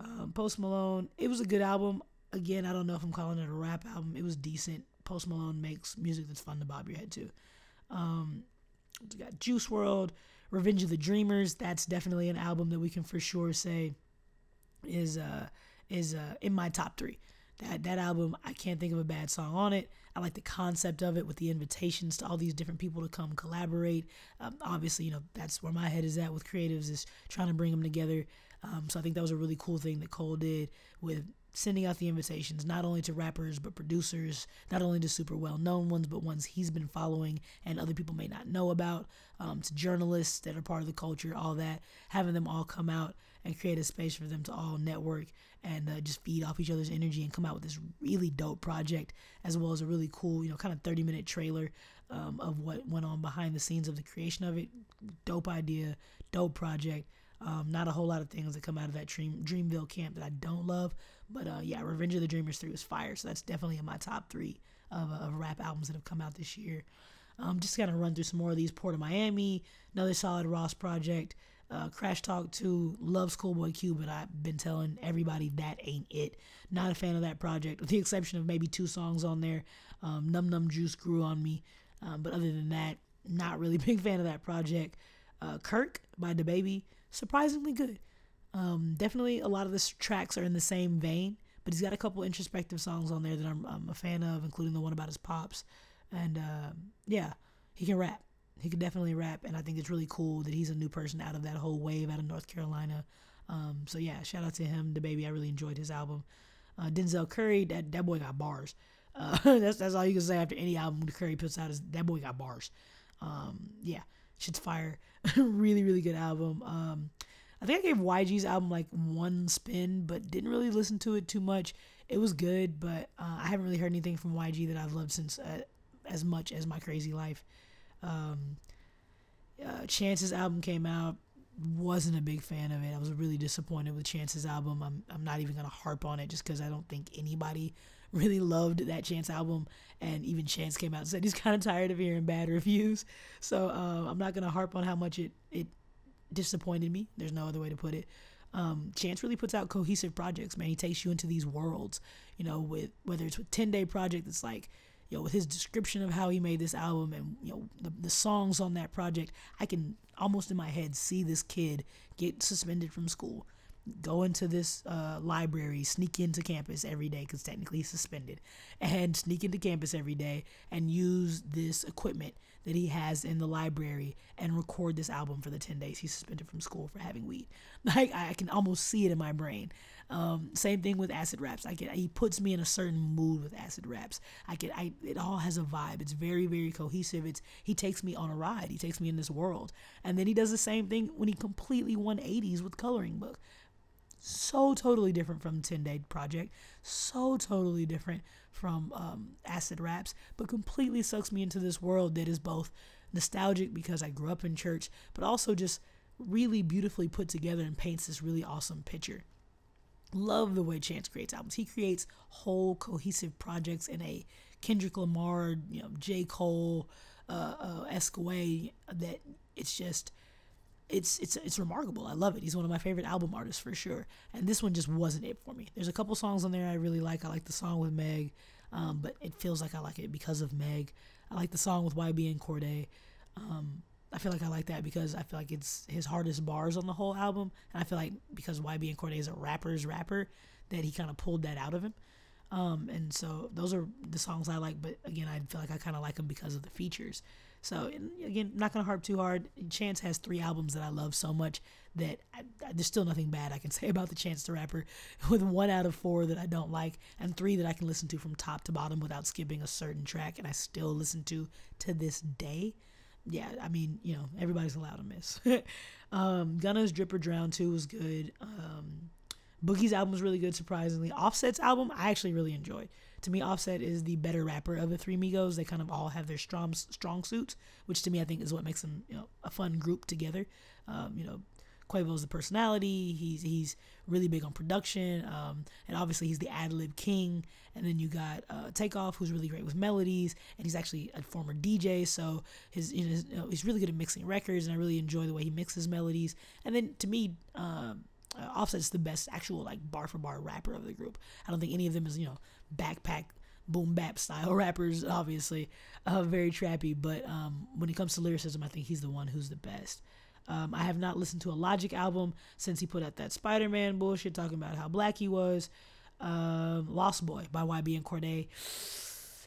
Um, Post Malone, it was a good album. Again, I don't know if I'm calling it a rap album. It was decent. Post Malone makes music that's fun to bob your head to. Um, we got Juice WRLD, Revenge of the Dreamers. That's definitely an album that we can for sure say is uh, is uh, in my top three. That that album, I can't think of a bad song on it. I like the concept of it with the invitations to all these different people to come collaborate. Um, obviously, you know that's where my head is at with creatives is trying to bring them together. Um, so I think that was a really cool thing that Cole did with sending out the invitations not only to rappers but producers, not only to super well known ones but ones he's been following and other people may not know about, um, to journalists that are part of the culture, all that, having them all come out and create a space for them to all network and uh, just feed off each other's energy and come out with this really dope project as well as a really cool, you know, kind of 30 minute trailer um, of what went on behind the scenes of the creation of it. Dope idea, dope project. Um, not a whole lot of things that come out of that Dream Dreamville camp that I don't love, but uh, yeah, Revenge of the Dreamers three was fire, so that's definitely in my top three of, uh, of rap albums that have come out this year. Um, just gonna run through some more of these. Port of Miami, another solid Ross project. Uh, Crash Talk 2, love Schoolboy Q, but I've been telling everybody that ain't it. Not a fan of that project, with the exception of maybe two songs on there. Um, Numb Numb Juice grew on me, um, but other than that, not really big fan of that project. Uh, Kirk by DaBaby, surprisingly good. Um, definitely a lot of the tracks are in the same vein, but he's got a couple introspective songs on there that I'm, I'm a fan of, including the one about his pops. And uh, yeah, he can rap. He can definitely rap, and I think it's really cool that he's a new person out of that whole wave out of North Carolina. Um, so yeah, shout out to him, DaBaby. I really enjoyed his album. Uh, Denzel Curry, that that boy got bars. Uh, that's that's all you can say after any album Curry puts out is that boy got bars. Um, yeah, shit's fire. really, really good album. Um, I think I gave YG's album like one spin, but didn't really listen to it too much. It was good, but uh, I haven't really heard anything from YG that I've loved since uh, as much as My Crazy Life. Um, uh, Chance's album came out. Wasn't a big fan of it. I was really disappointed with Chance's album. I'm I'm not even gonna harp on it just because I don't think anybody really loved that Chance album. And even Chance came out and said he's kind of tired of hearing bad reviews. So uh, I'm not gonna harp on how much it it disappointed me. There's no other way to put it. Um, Chance really puts out cohesive projects, man. He takes you into these worlds, you know, with whether it's with 10 Day Project, it's like you know, with his description of how he made this album and you know the, the songs on that project, I can almost in my head see this kid get suspended from school, go into this uh, library, sneak into campus every day because technically he's suspended, and sneak into campus every day and use this equipment that he has in the library and record this album for the 10 days he's suspended from school for having weed. Like I can almost see it in my brain. Um, same thing with acid raps. I get he puts me in a certain mood with acid raps. I get I it all has a vibe. It's very very cohesive. It's he takes me on a ride. He takes me in this world, and then he does the same thing when he completely 180s with coloring book. So totally different from 10 Day Project. So totally different from um, acid raps, but completely sucks me into this world that is both nostalgic because I grew up in church, but also just really beautifully put together and paints this really awesome picture. love the way Chance creates albums. He creates whole cohesive projects in a Kendrick Lamar, you know, J. Cole uh, uh, esque way that it's just it's it's it's remarkable. I love it. He's one of my favorite album artists for sure. And this one just wasn't it for me. There's a couple songs on there I really like. I like the song with Meg, um, but it feels like I like it because of Meg. I like the song with YBN Cordae. Um, I feel like I like that because I feel like it's his hardest bars on the whole album, and I feel like because YBN Cordae is a rapper's rapper, that he kind of pulled that out of him. Um, and so those are the songs I like, but again, I feel like I kind of like them because of the features. So again, not gonna harp too hard. Chance has three albums that I love so much that I, there's still nothing bad I can say about the Chance the Rapper. With one out of four that I don't like, and three that I can listen to from top to bottom without skipping a certain track, and I still listen to to this day yeah, I mean, you know, everybody's allowed to miss. um, Gunna's Drip or Drown 2 was good. Um, Boogie's album was really good, surprisingly. Offset's album, I actually really enjoyed. To me, Offset is the better rapper of the three Migos. They kind of all have their strong strong suits, which to me I think is what makes them you know a fun group together. Um, you know, Quavo's the personality. He's he's really big on production, um, and obviously he's the ad lib king. And then you got uh, Takeoff, who's really great with melodies, and he's actually a former DJ, so his, you know, he's really good at mixing records, and I really enjoy the way he mixes melodies. And then to me, um, uh, Offset's the best actual like bar for bar rapper of the group. I don't think any of them is you know backpack boom bap style rappers, obviously, uh, very trappy. But um, when it comes to lyricism, I think he's the one who's the best. Um, I have not listened to a Logic album since he put out that Spider Man bullshit talking about how black he was. Um, Lost Boy by YBN Cordae.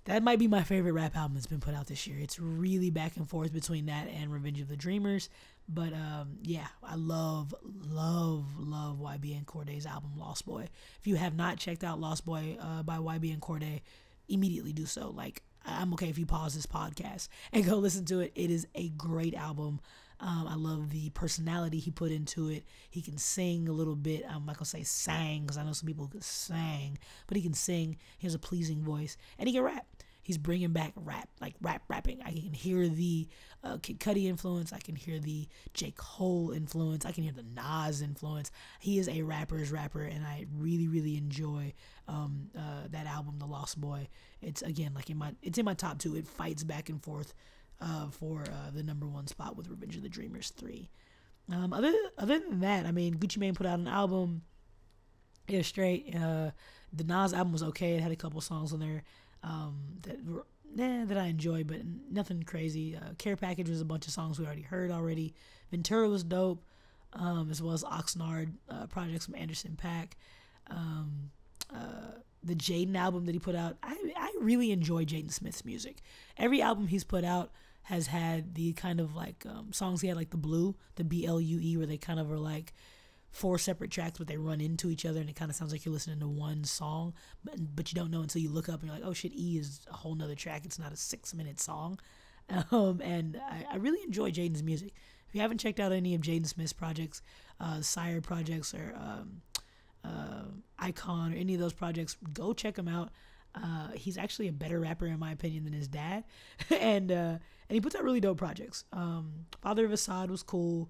That might be my favorite rap album that's been put out this year. It's really back and forth between that and Revenge of the Dreamers. But um, yeah, I love, love, love YBN Cordae's album Lost Boy. If you have not checked out Lost Boy uh, by YBN Cordae, immediately do so. Like, I'm okay if you pause this podcast and go listen to it. It is a great album. Um, I love the personality he put into it. He can sing a little bit. I'm not gonna say sang because I know some people can sing, but he can sing. He has a pleasing voice, and he can rap. He's bringing back rap, like rap rapping. I can hear the uh, Kid Cudi influence. I can hear the J Cole influence. I can hear the Nas influence. He is a rapper's rapper, and I really, really enjoy um, uh, that album, The Lost Boy. It's again like in my, it's in my top two. It fights back and forth uh, for uh, the number one spot with Revenge of the Dreamers 3. Um, other other than that, I mean, Gucci Mane put out an album. It was straight. Uh, the Nas album was okay. It had a couple songs on there um, that were nah, that I enjoy, but nothing crazy. Uh, Care Package was a bunch of songs we already heard already. Ventura was dope, um, as well as Oxnard uh, projects from Anderson .Paak. Um, uh, the Jaden album that he put out, I I really enjoy Jaden Smith's music. Every album he's put out has had the kind of like um, songs he had like the blue the b-l-u-e where they kind of are like four separate tracks but they run into each other and it kind of sounds like you're listening to one song but, but you don't know until you look up and you're like oh shit e is a whole nother track it's not a six minute song um, and I, I, really enjoy jaden's music if you haven't checked out any of jaden smith's projects uh, SYRE projects or um, uh, icon or any of those projects go check them out uh, he's actually a better rapper in my opinion than his dad, and uh, and he puts out really dope projects. Um, Father of Asahd was cool.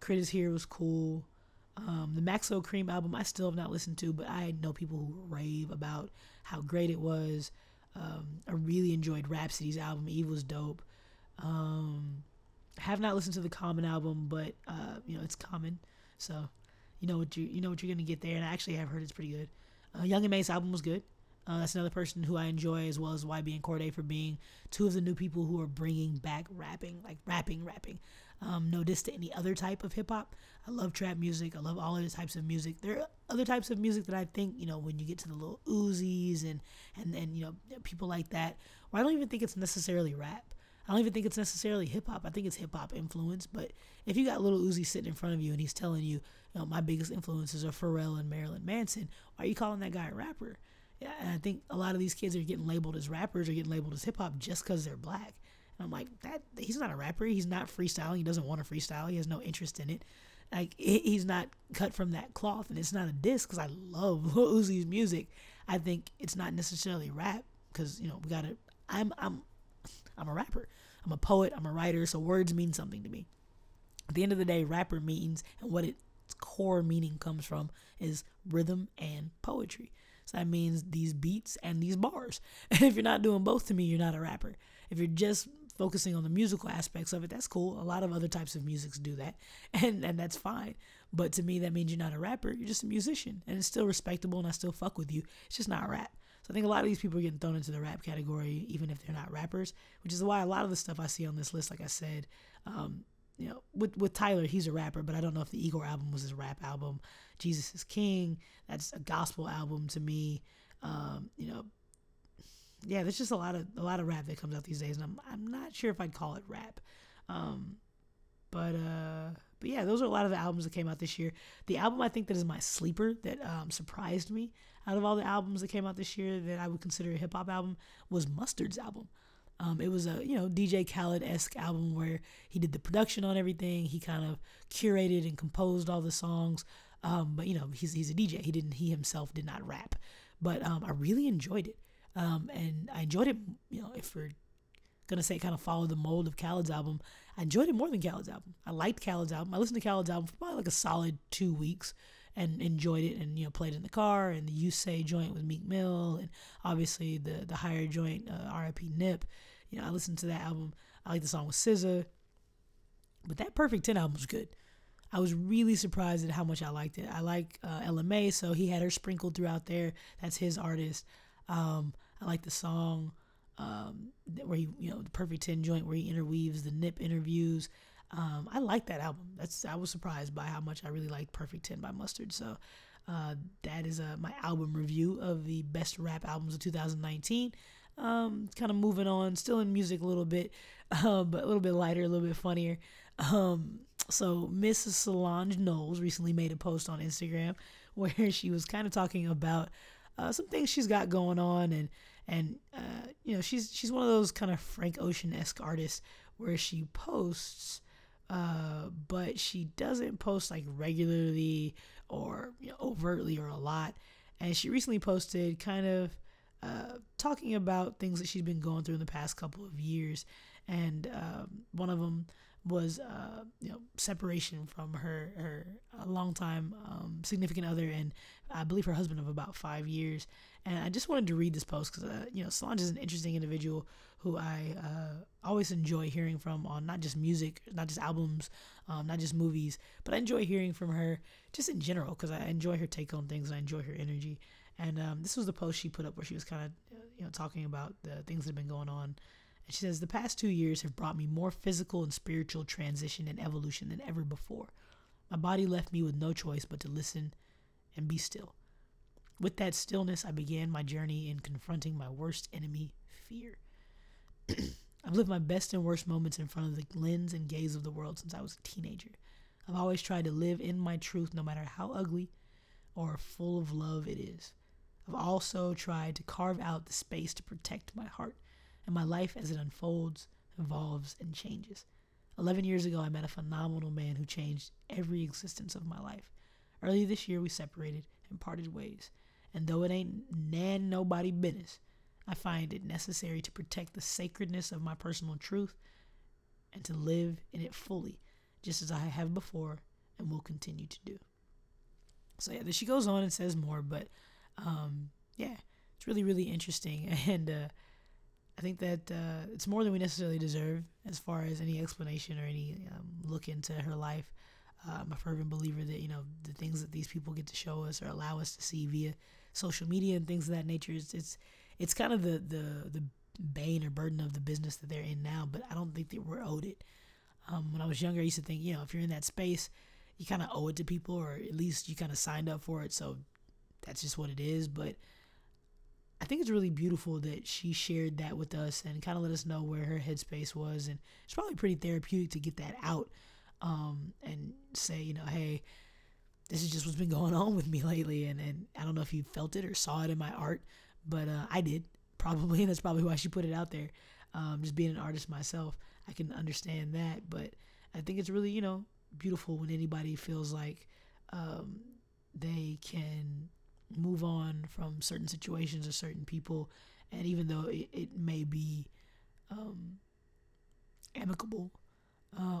Crit is Here was cool. Um, the Maxo Kream album I still have not listened to, but I know people who rave about how great it was. Um, I really enjoyed Rapsody's album. Eve was dope. Um, have not listened to the Common album, but uh, you know it's Common, so you know what you you know what you're gonna get there. And I actually have heard it's pretty good. Uh, Young M.A's album was good. Uh, that's another person who I enjoy, as well as YBN Cordae for being two of the new people who are bringing back rapping, like rapping, rapping. Um, no diss to any other type of hip hop. I love trap music. I love all other types of music. There are other types of music that I think, you know, when you get to the little Uzis and and and you know people like that, where I don't even think it's necessarily rap. I don't even think it's necessarily hip hop. I think it's hip hop influence. But if you got Little Uzi sitting in front of you and he's telling you, you know, my biggest influences are Pharrell and Marilyn Manson, why are you calling that guy a rapper? Yeah, and I think a lot of these kids are getting labeled as rappers or getting labeled as hip hop just because they're black. And I'm like, that he's not a rapper. He's not freestyling. He doesn't want to freestyle. He has no interest in it. Like he's not cut from that cloth, and it's not a diss because I love Uzi's music. I think it's not necessarily rap because you know we gotta. I'm I'm I'm a rapper. I'm a poet. I'm a writer. So words mean something to me. At the end of the day, rapper means and what its core meaning comes from is rhythm and poetry. So that means these beats and these bars. And if you're not doing both to me, you're not a rapper. If you're just focusing on the musical aspects of it, that's cool. A lot of other types of musics do that, and and that's fine. But to me, that means you're not a rapper. You're just a musician, and it's still respectable, and I still fuck with you. It's just not rap. So I think a lot of these people are getting thrown into the rap category, even if they're not rappers, which is why a lot of the stuff I see on this list, like I said, um, you know, with with Tyler, he's a rapper, but I don't know if the Igor album was his rap album. Jesus is King, that's a gospel album to me. Um, you know, yeah, there's just a lot of a lot of rap that comes out these days, and I'm I'm not sure if I'd call it rap. Um, but uh, but yeah, those are a lot of the albums that came out this year. The album I think that is my sleeper that um, surprised me out of all the albums that came out this year that I would consider a hip hop album was Mustard's album. Um, it was a you know DJ Khaled esque album where he did the production on everything. He kind of curated and composed all the songs. Um, but you know he's he's a DJ. He didn't he himself did not rap. But um, I really enjoyed it. Um, and I enjoyed it. You know, if we're gonna say kind of follow the mold of Khaled's album, I enjoyed it more than Khaled's album. I liked Khaled's album. I listened to Khaled's album for probably like a solid two weeks and enjoyed it and you know played it in the car and the You Say joint with Meek Mill and obviously the the higher joint uh, R.I.P. Nip. You know I listened to that album. I like the song with SZA, but that Perfect Ten album was good. I was really surprised at how much I liked it. I like uh, Mai, so he had her sprinkled throughout there. That's his artist. Um, I like the song um, where he, you know, the Perfect Ten joint where he interweaves the Nip interviews. Um, I like that album. That's I was surprised by how much I really liked Perfect Ten by Mustard. So uh, that is uh, my album review of the best rap albums of 2019. Um, kind of moving on, still in music a little bit, uh, but a little bit lighter, a little bit funnier. Um, so Mrs. Solange Knowles recently made a post on Instagram where she was kind of talking about uh, some things she's got going on, and and uh, you know she's she's one of those kind of Frank Ocean esque artists where she posts, uh, but she doesn't post like regularly or you know, overtly or a lot. And she recently posted kind of uh, talking about things that she's been going through in the past couple of years, and um, one of them was uh, you know separation from her her a long time um, significant other and I believe her husband of about five years. And I just wanted to read this post because uh, you know Solange is an interesting individual who I uh, always enjoy hearing from on not just music, not just albums, um, not just movies, but I enjoy hearing from her just in general because I enjoy her take on things. and I enjoy her energy. And um, this was the post she put up where she was kind of you know talking about the things that have been going on and she says, The past two years have brought me more physical and spiritual transition and evolution than ever before. My body left me with no choice but to listen and be still. With that stillness, I began my journey in confronting my worst enemy, fear. I've lived my best and worst moments in front of the lens and gaze of the world since I was a teenager. I've always tried to live in my truth no matter how ugly or full of love it is. I've also tried to carve out the space to protect my heart and my life as it unfolds, evolves, and changes. 11 years ago, I met a phenomenal man who changed every existence of my life. Early this year, we separated and parted ways. And though it ain't nan nobody business, I find it necessary to protect the sacredness of my personal truth and to live in it fully, just as I have before and will continue to do. So yeah, she goes on and says more, but um, yeah, it's really really interesting, and uh, I think that uh, it's more than we necessarily deserve as far as any explanation or any um, look into her life. Uh, I'm a fervent believer that you know the things that these people get to show us or allow us to see via social media and things of that nature. It's it's, it's kind of the, the the bane or burden of the business that they're in now. But I don't think that we're owed it. Um, when I was younger, I used to think you know if you're in that space, you kind of owe it to people, or at least you kind of signed up for it. So that's just what it is. But I think it's really beautiful that she shared that with us and kind of let us know where her headspace was. And it's probably pretty therapeutic to get that out um, and say, you know, hey, this is just what's been going on with me lately. And, and I don't know if you felt it or saw it in my art, but uh, I did probably. And that's probably why she put it out there. Um, just being an artist myself, I can understand that. But I think it's really, you know, beautiful when anybody feels like um, they can move on from certain situations or certain people. And even though it, it may be um, amicable uh,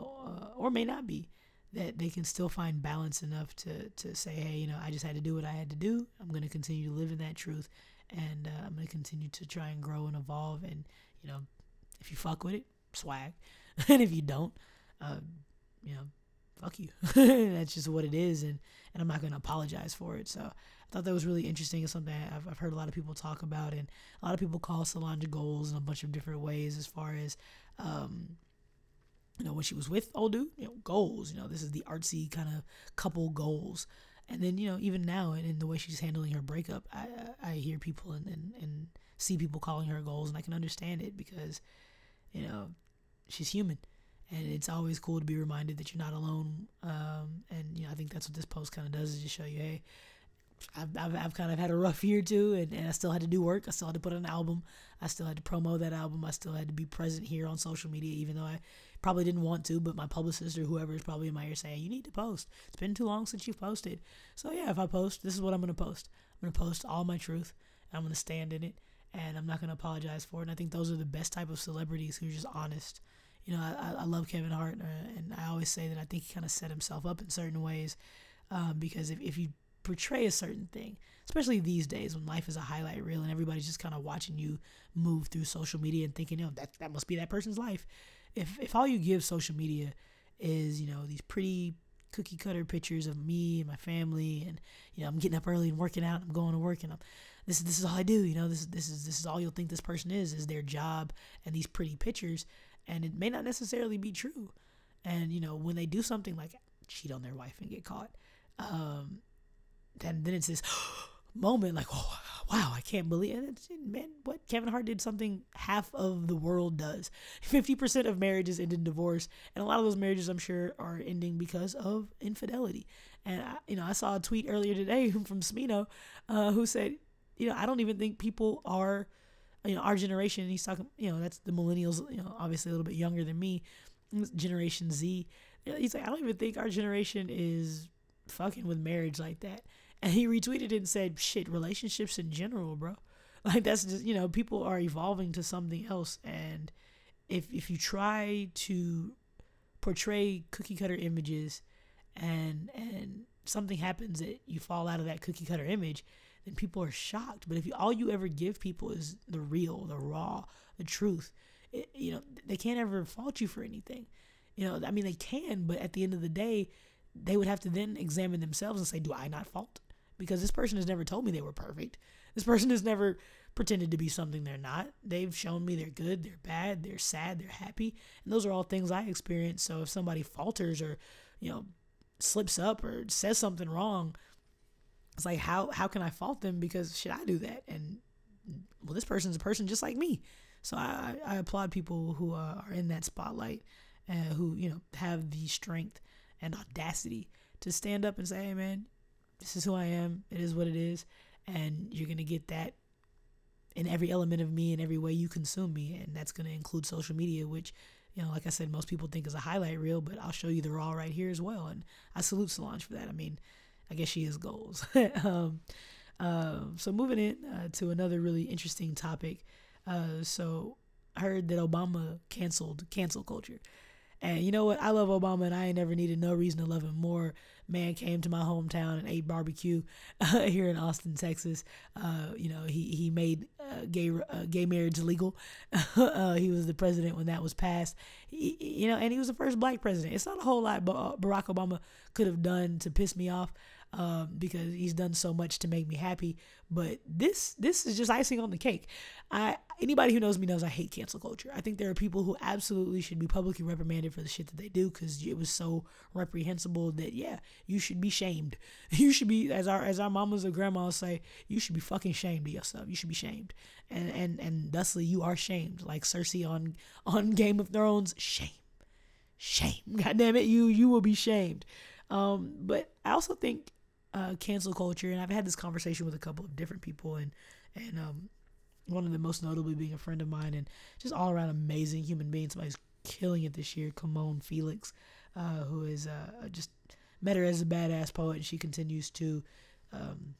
or may not be, that they can still find balance enough to to say, hey, you know, I just had to do what I had to do. I'm going to continue to live in that truth, and uh, I'm going to continue to try and grow and evolve. And you know, if you fuck with it, swag, and if you don't, uh, you know, fuck you. That's just what it is, and and I'm not going to apologize for it. So I thought that was really interesting. It's something I've, I've heard a lot of people talk about, and a lot of people call Solange goals in a bunch of different ways as far as. Um, you know, when she was with old dude, you know, goals. You know, this is the artsy kind of couple goals. And then, you know, even now, and in the way she's handling her breakup, I I hear people and, and, and see people calling her goals, and I can understand it because, you know, she's human. And it's always cool to be reminded that you're not alone. Um, and, you know, I think that's what this post kind of does is just show you, hey, I've, I've, I've, kind of had a rough year too, and, and I still had to do work. I still had to put an album. I still had to promo that album. I still had to be present here on social media, even though I probably didn't want to, but my publicist or whoever is probably in my ear saying, you need to post. It's been too long since you've posted. So, yeah, if I post, this is what I'm going to post. I'm going to post all my truth, and I'm going to stand in it, and I'm not going to apologize for it. And I think those are the best type of celebrities who are just honest. You know, I, I love Kevin Hart, uh, and I always say that I think he kind of set himself up in certain ways um, because if, if you portray a certain thing, especially these days when life is a highlight reel and everybody's just kind of watching you move through social media and thinking, oh, that, that must be that person's life if if all you give social media is you know these pretty cookie cutter pictures of me and my family and you know I'm getting up early and working out and I'm going to work and I'm this this is all I do you know this this is this is all you'll think this person is is their job and these pretty pictures and it may not necessarily be true and you know when they do something like cheat on their wife and get caught um then then it's this moment like oh wow, I can't believe it. Man, what Kevin Hart did something half of the world does. 50% of marriages end in divorce, and a lot of those marriages, I'm sure, are ending because of infidelity. And I, you know, I saw a tweet earlier today from Smino, uh, who said, you know, I don't even think people are, you know, our generation. he's talking, you know, that's the millennials. You know, obviously a little bit younger than me, Generation Z. He's like, I don't even think our generation is fucking with marriage like that. And he retweeted it and said, shit, relationships in general, bro. Like that's just you know, people are evolving to something else and if if you try to portray cookie cutter images and and something happens that you fall out of that cookie cutter image, then people are shocked. But if you, all you ever give people is the real, the raw, the truth, it, you know, they can't ever fault you for anything. You know, I mean, they can, but at the end of the day, they would have to then examine themselves and say, do I not fault? because this person has never told me they were perfect. This person has never pretended to be something they're not. They've shown me they're good, they're bad, they're sad, they're happy. And those are all things I experience. So if somebody falters or, you know, slips up or says something wrong, it's like how how can I fault them because should I do that? And well, this person's a person just like me. So I, I applaud people who uh, are in that spotlight and who, you know, have the strength and audacity to stand up and say, hey, man, this is who I am. It is what it is. And you're to get that in every element of me and every way you consume me. And that's to include social media, which, you know, like I said, most people think is a highlight reel, but I'll show you the raw right here as well. And I salute Solange for that. I mean, I guess she has goals. um, uh, so moving in uh, to another really interesting topic. Uh, so I heard that Obama canceled cancel culture. And you know what? I love Obama, and I ain't never needed no reason to love him more. Man came to my hometown and ate barbecue uh, here in Austin, Texas. Uh, you know, he he made uh, gay uh, gay marriage legal. Uh, he was the president when that was passed. He, you know, and he was the first black president. It's not a whole lot Barack Obama could have done to piss me off um, because he's done so much to make me happy. But this this is just icing on the cake. I anybody who knows me knows I hate cancel culture. I think there are people who absolutely should be publicly reprimanded for the shit that they do because it was so reprehensible that yeah, you should be shamed. You should be as our as our mamas or grandmas say, you should be fucking shamed of yourself. You should be shamed, and and and thusly you are shamed. Like Cersei on on Game of Thrones, shame, shame. God damn it, you you will be shamed. Um, but I also think uh, cancel culture, and I've had this conversation with a couple of different people, and and um, one of the most notably being a friend of mine, and just all around amazing human being. Somebody's killing it this year, Kimon Felix, uh, who is uh, just met her as a badass poet, and she continues to um,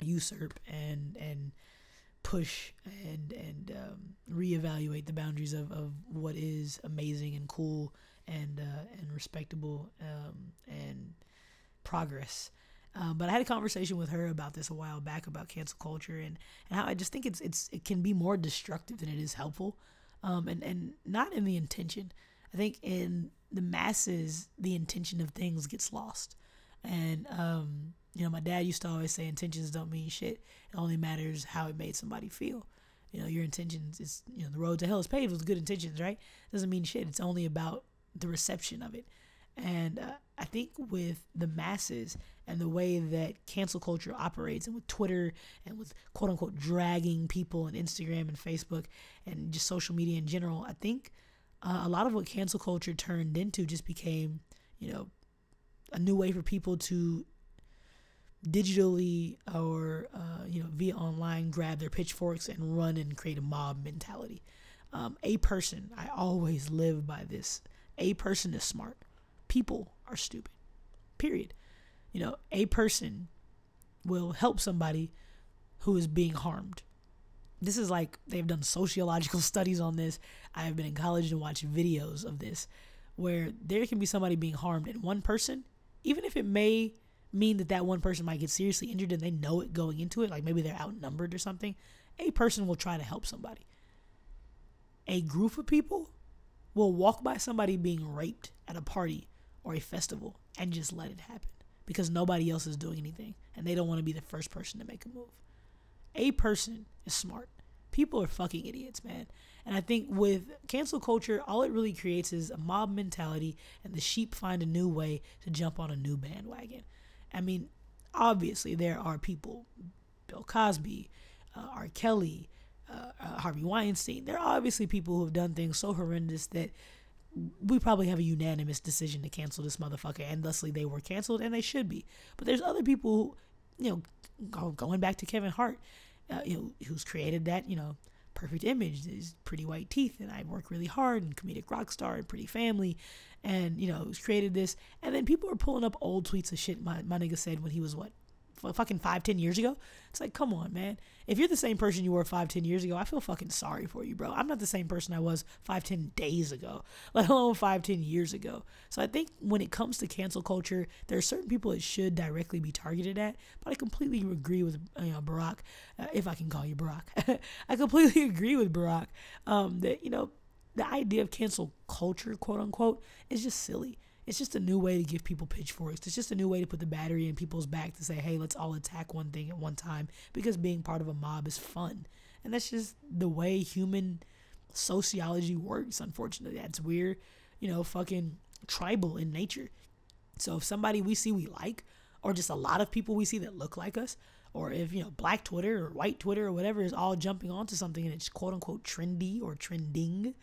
usurp and and push and and um, reevaluate the boundaries of, of what is amazing and cool and uh, and respectable um, and progress. Um, but I had a conversation with her about this a while back about cancel culture and, and how I just think it's it's it can be more destructive than it is helpful, um, and and not in the intention. I think in the masses, the intention of things gets lost, and um, you know my dad used to always say intentions don't mean shit. It only matters how it made somebody feel. You know your intentions is you know the road to hell is paved with good intentions, right? Doesn't mean shit. It's only about the reception of it. And uh, I think with the masses and the way that cancel culture operates, and with Twitter and with quote unquote dragging people on Instagram and Facebook and just social media in general, I think uh, a lot of what cancel culture turned into just became, you know, a new way for people to digitally or uh, you know via online grab their pitchforks and run and create a mob mentality. Um, a person, I always live by this. A person is smart people are stupid. Period. You know, a person will help somebody who is being harmed. This is like they've done sociological studies on this. I have been in college and watched videos of this where there can be somebody being harmed and one person, even if it may mean that that one person might get seriously injured and they know it going into it, like maybe they're outnumbered or something, a person will try to help somebody. A group of people will walk by somebody being raped at a party or a festival and just let it happen because nobody else is doing anything and they don't want to be the first person to make a move. A person is smart. People are fucking idiots, man. And I think with cancel culture, all it really creates is a mob mentality and the sheep find a new way to jump on a new bandwagon. I mean, obviously, there are people, Bill Cosby, uh, R. Kelly, uh, uh, Harvey Weinstein. There are obviously people who have done things so horrendous that we probably have a unanimous decision to cancel this motherfucker, and thusly they were canceled, and they should be. But there's other people, who, you know, going back to Kevin Hart, uh, you know, who's created that, you know, perfect image, his pretty white teeth, and I work really hard, and comedic rock star, and pretty family, and you know, who's created this, and then people are pulling up old tweets of shit my my nigga said when he was what fucking five, ten years ago. It's like, come on, man. If you're the same person you were five, ten years ago, I feel fucking sorry for you, bro. I'm not the same person I was five, ten days ago, let alone five, ten years ago. So I think when it comes to cancel culture, there are certain people it should directly be targeted at. But I completely agree with you know Barack, uh, if I can call you Barack. I completely agree with Barack um, that you know the idea of cancel culture, quote unquote, is just silly. It's just a new way to give people pitchforks. It's just a new way to put the battery in people's back to say, hey, let's all attack one thing at one time because being part of a mob is fun. And that's just the way human sociology works, unfortunately. That's weird, you know, fucking tribal in nature. So if somebody we see we like, or just a lot of people we see that look like us, or if, you know, black Twitter or white Twitter or whatever is all jumping onto something and it's quote unquote trendy or trending,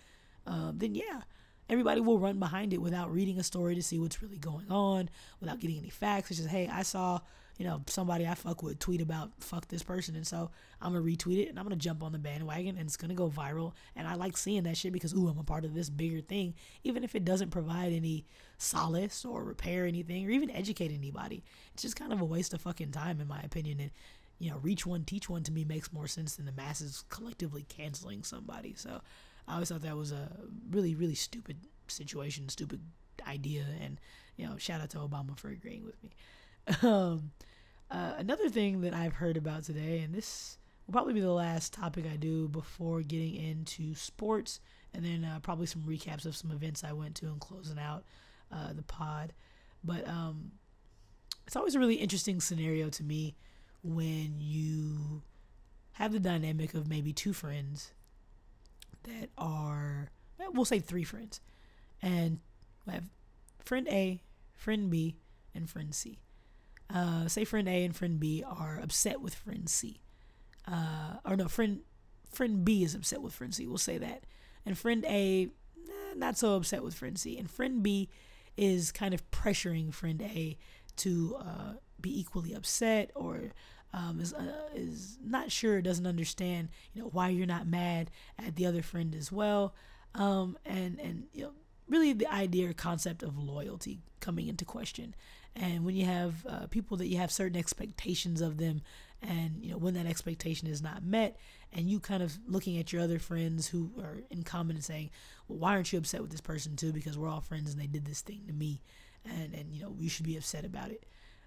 uh, then yeah, everybody will run behind it without reading a story to see what's really going on, without getting any facts. It's just, hey, I saw, you know, somebody I fuck with tweet about fuck this person. And so I'm going to retweet it and I'm going to jump on the bandwagon and it's going to go viral. And I like seeing that shit because, ooh, I'm a part of this bigger thing, even if it doesn't provide any solace or repair anything or even educate anybody. It's just kind of a waste of fucking time, in my opinion. And, you know, reach one, teach one to me makes more sense than the masses collectively canceling somebody. So, I always thought that was a really, really stupid situation, stupid idea, and you know, shout out to Obama for agreeing with me. Um, uh, another thing that I've heard about today, and this will probably be the last topic I do before getting into sports, and then uh, probably some recaps of some events I went to and closing out uh, the pod. But um, it's always a really interesting scenario to me when you have the dynamic of maybe two friends that are, we'll say three friends. And we have friend A, friend B, and friend C. Uh, say friend A and friend B are upset with friend C. Uh, or no, friend friend B is upset with friend C. We'll say that. And friend A, not so upset with friend C. And friend B is kind of pressuring friend A to uh, be equally upset or um, is uh, is not sure, doesn't understand, you know, why you're not mad at the other friend as well, um, and and you know, really the idea or concept of loyalty coming into question. And when you have uh, people that you have certain expectations of them, and you know when that expectation is not met and you kind of looking at your other friends who are in common and saying well why aren't you upset with this person too? Because we're all friends and they did this thing to me. And and you know you should be upset about it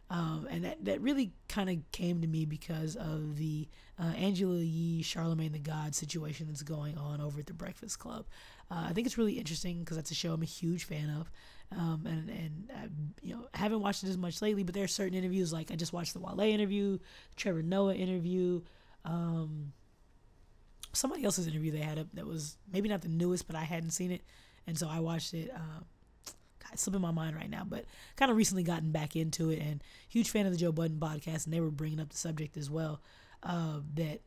um, and that, that really kind of came to me because of the uh, Angela Yee, Charlemagne the God situation that's going on over at the Breakfast Club. Uh, I think it's really interesting because that's a show I'm a huge fan of. Um, and and I, you know haven't watched it as much lately, but there are certain interviews like I just watched the Wale interview, Trevor Noah interview, um, somebody else's interview they had up that was maybe not the newest, but I hadn't seen it, and so I watched it. Um, slipping my mind right now, but kind of recently gotten back into it, and huge fan of the Joe Budden podcast, and they were bringing up the subject as well. Uh, that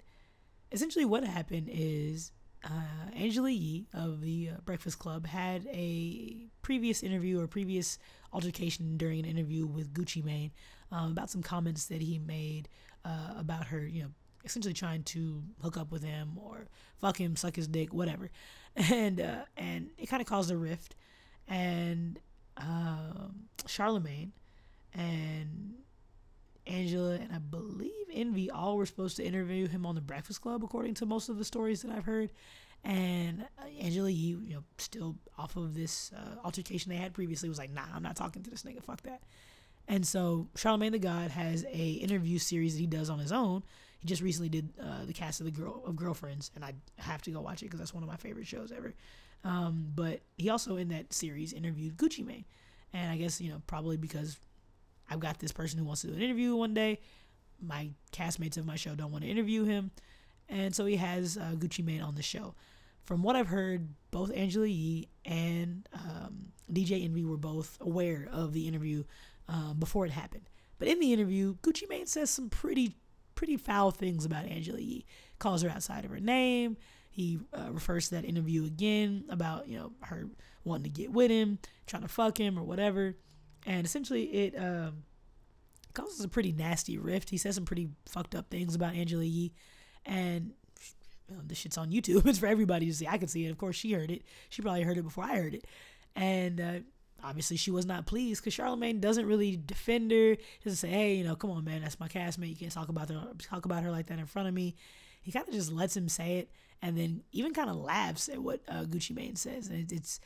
essentially what happened is uh, Angela Yee of the uh, Breakfast Club had a previous interview or previous altercation during an interview with Gucci Mane um, about some comments that he made uh, about her, you know, essentially trying to hook up with him or fuck him, suck his dick, whatever, and uh, and it kind of caused a rift, and um, Charlemagne and Angela and I believe Envy all were supposed to interview him on the Breakfast Club, according to most of the stories that I've heard. And uh, Angela Yee, you know, still off of this uh, altercation they had previously, was like, "Nah, I'm not talking to this nigga. Fuck that." And so Charlemagne the God has a interview series that he does on his own. He just recently did uh, the cast of the girl of Girlfriends, and I have to go watch it because that's one of my favorite shows ever. Um, but he also in that series interviewed Gucci Mane, and I guess you know probably because I've got this person who wants to do an interview one day. My castmates of my show don't want to interview him, and so he has uh, Gucci Mane on the show. From what I've heard, both Angela Yee and um, DJ Envy were both aware of the interview um, before it happened. But in the interview, Gucci Mane says some pretty pretty foul things about Angela Yee. Calls her outside of her name. He uh, refers to that interview again about you know her wanting to get with him, trying to fuck him or whatever and essentially it um, causes a pretty nasty rift. He says some pretty fucked up things about Angela Yee, and you know, this shit's on YouTube. It's for everybody to see. I can see it. Of course, she heard it. She probably heard it before I heard it, and uh, obviously she was not pleased because Charlemagne doesn't really defend her. He doesn't say, "Hey, you know, come on, man, that's my castmate. You can't talk about her, talk about her like that in front of me." He kind of just lets him say it, and then even kind of laughs at what uh, Gucci Mane says, and it, it's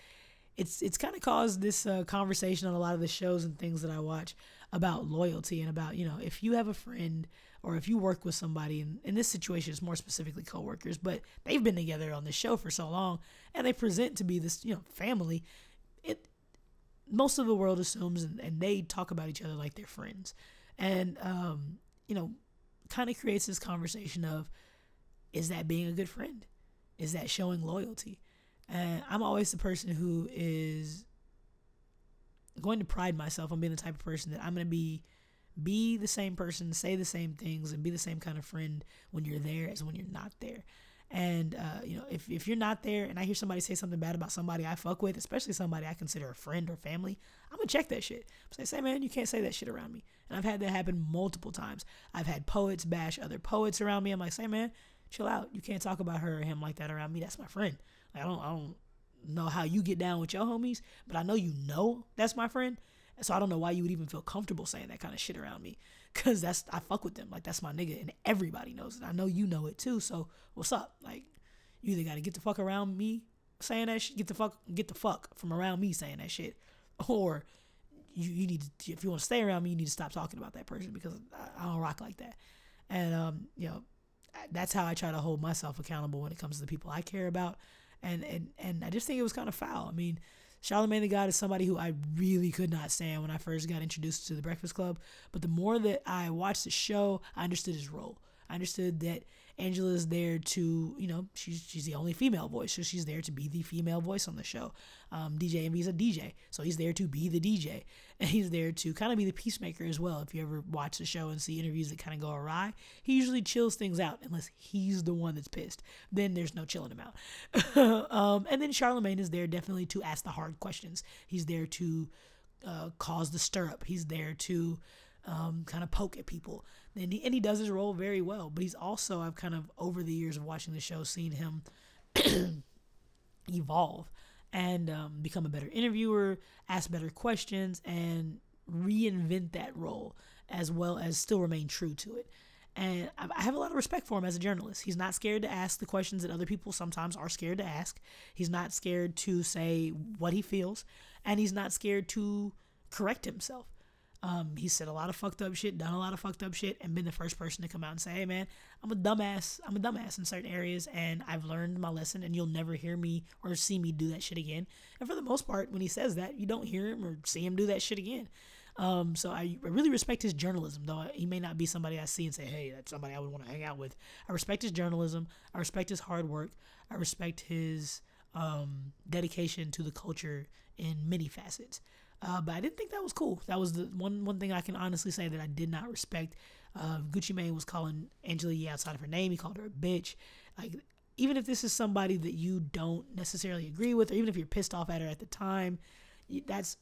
it's it's kind of caused this uh, conversation on a lot of the shows and things that I watch about loyalty and about you know if you have a friend or if you work with somebody and in this situation it's more specifically coworkers but they've been together on this show for so long and they present to be this you know family it most of the world assumes and, and they talk about each other like they're friends. And um, you know kind of creates this conversation of is that being a good friend is that showing loyalty and I'm always the person who is going to pride myself on being the type of person that I'm going to be be the same person, say the same things, and be the same kind of friend when you're there as when you're not there. And uh, you know, if, if you're not there, and I hear somebody say something bad about somebody I fuck with, especially somebody I consider a friend or family, I'm gonna check that shit. Say, say, man, you can't say that shit around me. And I've had that happen multiple times. I've had poets bash other poets around me. I'm like, say, man, chill out. You can't talk about her or him like that around me. That's my friend. I don't I don't know how you get down with your homies, but I know you know that's my friend. So I don't know why you would even feel comfortable saying that kind of shit around me. Cause that's I fuck with them. Like that's my nigga. And everybody knows it. I know you know it too. So what's up? Like you either gotta get the fuck around me saying that shit, get the fuck get the fuck from around me saying that shit. Or you, you need to if you want to stay around me, you need to stop talking about that person because I, I don't rock like that. And um, you know, that's how I try to hold myself accountable when it comes to the people I care about and and and I just think it was kind of foul. I mean, Charlemagne the God is somebody who I really could not stand when I first got introduced to the Breakfast Club. But the more that I watched the show, I understood his role. I understood that Angela is there to, you know, she's she's the only female voice, so she's there to be the female voice on the show. Um, DJ is a DJ, so he's there to be the DJ, and he's there to kind of be the peacemaker as well. If you ever watch the show and see interviews that kind of go awry, he usually chills things out unless he's the one that's pissed. Then there's no chilling him out. um, and then Charlemagne is there definitely to ask the hard questions. He's there to uh, cause the stirrup. He's there to um, kind of poke at people. And he, and he does his role very well. But he's also, I've kind of, over the years of watching the show, seen him evolve and um, become a better interviewer, ask better questions, and reinvent that role as well as still remain true to it. And I have a lot of respect for him as a journalist. He's not scared to ask the questions that other people sometimes are scared to ask. He's not scared to say what he feels, and he's not scared to correct himself. Um, he said a lot of fucked up shit, done a lot of fucked up shit, and been the first person to come out and say, "Hey, man, I'm a dumbass. I'm a dumbass in certain areas, and I've learned my lesson, and you'll never hear me or see me do that shit again." And for the most part, when he says that, you don't hear him or see him do that shit again. Um, so I, I really respect his journalism, though he may not be somebody I see and say, "Hey, that's somebody I would want to hang out with." I respect his journalism. I respect his hard work. I respect his um, dedication to the culture in many facets. Uh, but I didn't think that was cool. That was the one one thing I can honestly say that I did not respect. Uh, Gucci Mane was calling Angela Yee outside of her name. He called her a bitch. Like even if this is somebody that you don't necessarily agree with, or even if you're pissed off at her at the time, that's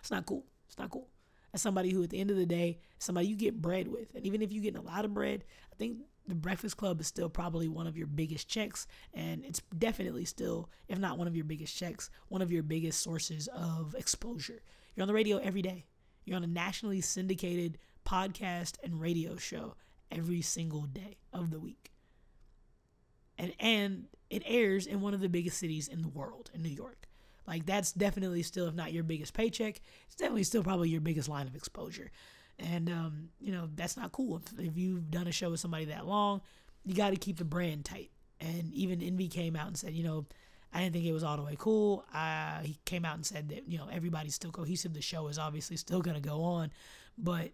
it's not cool. It's not cool. As somebody who, at the end of the day, somebody you get bread with, and even if you get a lot of bread, I think the Breakfast Club is still probably one of your biggest checks, and it's definitely still, if not one of your biggest checks, one of your biggest sources of exposure. You're on the radio every day. You're on a nationally syndicated podcast and radio show every single day of the week. And and it airs in one of the biggest cities in the world, in New York. Like that's definitely still, if not your biggest paycheck, it's definitely still probably your biggest line of exposure. And um, you know that's not cool. If, if you've done a show with somebody that long, you got to keep the brand tight. And even Envy came out and said, you know, I didn't think it was all the way cool. Uh, he came out and said that you know everybody's still cohesive. The show is obviously still gonna go on, but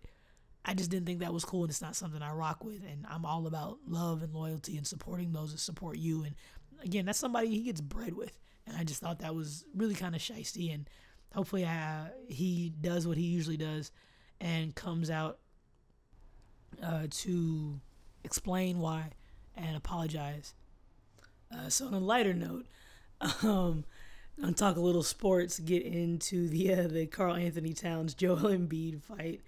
I just didn't think that was cool, and it's not something I rock with. And I'm all about love and loyalty and supporting those that support you. And again, that's somebody he gets bread with, and I just thought that was really kind of shisty. And hopefully, uh, he does what he usually does and comes out uh, to explain why and apologize. Uh, so on a lighter note, um, I'm gonna talk a little sports. Get into the uh, the Karl-Anthony Towns Joel Embiid fight,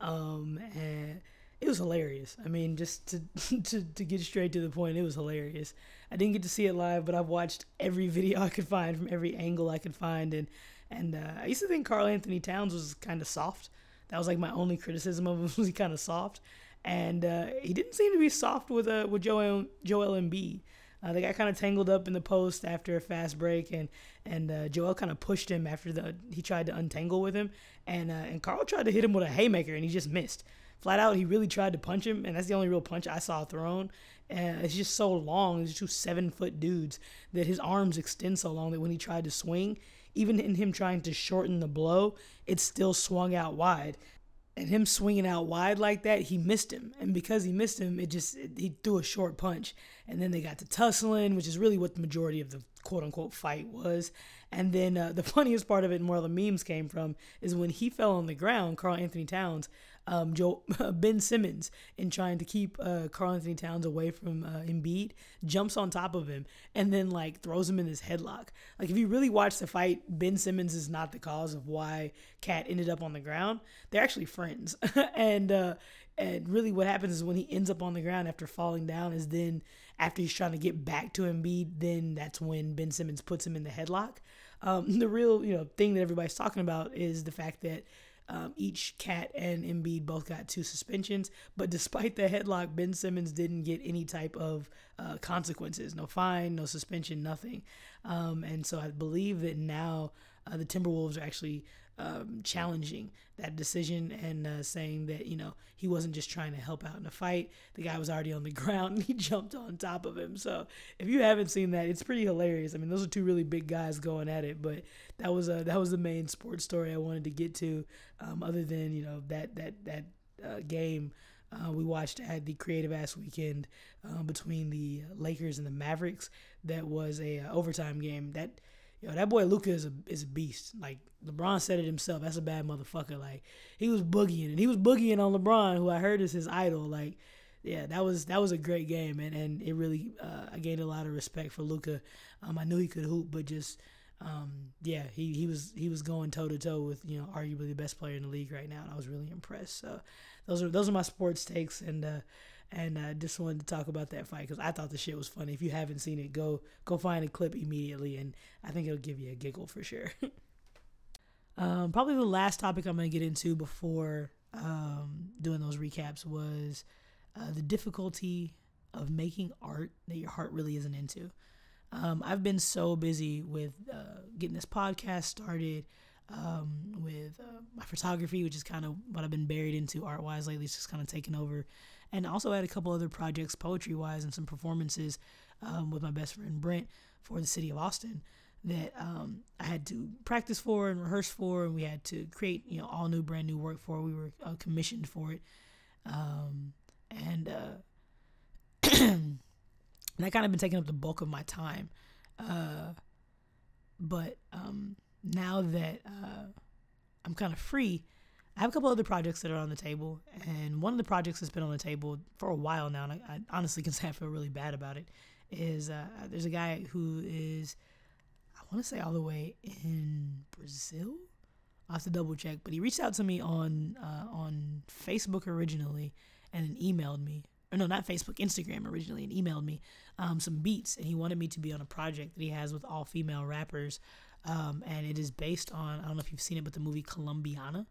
um, and it was hilarious. I mean, just to, to to get straight to the point, it was hilarious. I didn't get to see it live, but I've watched every video I could find from every angle I could find, and and uh, I used to think Karl-Anthony Towns was kind of soft. That was like my only criticism of him was he kind of soft, and uh, he didn't seem to be soft with uh with Joel Joel Embiid. Uh, they got kind of tangled up in the post after a fast break, and and uh, Joel kind of pushed him after the he tried to untangle with him, and uh, and Karl tried to hit him with a haymaker, and he just missed. Flat out, he really tried to punch him, and that's the only real punch I saw thrown. And it's just so long. These two seven foot dudes that his arms extend so long that when he tried to swing, even in him trying to shorten the blow, it still swung out wide. And him swinging out wide like that, he missed him. And because he missed him, it just it, he threw a short punch. And then they got to tussling, which is really what the majority of the quote unquote fight was. And then uh, the funniest part of it, and where all the memes came from, is when he fell on the ground. Karl-Anthony Towns um, Joe Ben Simmons in trying to keep uh, Karl-Anthony Towns away from uh, Embiid, jumps on top of him and then like throws him in his headlock. Like if you really watch the fight, Ben Simmons is not the cause of why KAT ended up on the ground. They're actually friends, and uh, and really what happens is when he ends up on the ground after falling down is then after he's trying to get back to Embiid, then that's when Ben Simmons puts him in the headlock. Um, the real you know thing that everybody's talking about is the fact that um, each KAT and Embiid both got two suspensions, but despite the headlock, Ben Simmons didn't get any type of uh, consequences no fine, no suspension, nothing. Um, and so I believe that now uh, the Timberwolves are actually um, challenging that decision and uh, saying that you know he wasn't just trying to help out in a fight. The guy was already on the ground and he jumped on top of him. So if you haven't seen that, it's pretty hilarious. I mean, those are two really big guys going at it, but that was a that was the main sports story I wanted to get to. Um, other than you know that that that uh, game. Uh, we watched at the creative ass weekend uh, between the Lakers and the Mavericks. That was a uh, overtime game. That yo, that boy Luka is a is a beast. Like LeBron said it himself. That's a bad motherfucker. Like he was boogieing and he was boogieing on LeBron, who I heard is his idol. Like yeah, that was that was a great game, and and it really uh, I gained a lot of respect for Luka. Um, I knew he could hoop, but just um, yeah, he, he was he was going toe to toe with you know arguably the best player in the league right now, and I was really impressed. So those are those are my sports takes, and uh, and I just wanted to talk about that fight because I thought the shit was funny. If you haven't seen it, go go find a clip immediately, and I think it'll give you a giggle for sure. um, probably the last topic I'm gonna get into before um, doing those recaps was uh, the difficulty of making art that your heart really isn't into. Um, I've been so busy with uh, getting this podcast started, um, with uh, my photography, which is kind of what I've been buried into art wise lately. It's just kind of taken over. And also had a couple other projects, poetry wise, and some performances um, with my best friend Brent for the city of Austin that um, I had to practice for and rehearse for, and we had to create, you know, all new, brand new work for. We were uh, commissioned for it, um, and uh, that kind of been taking up the bulk of my time. Uh, but um, now that uh, I'm kind of free, I have a couple other projects that are on the table, and one of the projects that's been on the table for a while now, and I, I honestly can say I feel really bad about it. Is uh, there's a guy who is, I want to say all the way in Brazil. I have to double check, but he reached out to me on uh, on Facebook originally, and then emailed me or no, not Facebook, Instagram originally, and emailed me um, some beats, and he wanted me to be on a project that he has with all female rappers, um, and it is based on I don't know if you've seen it, but the movie Colombiana,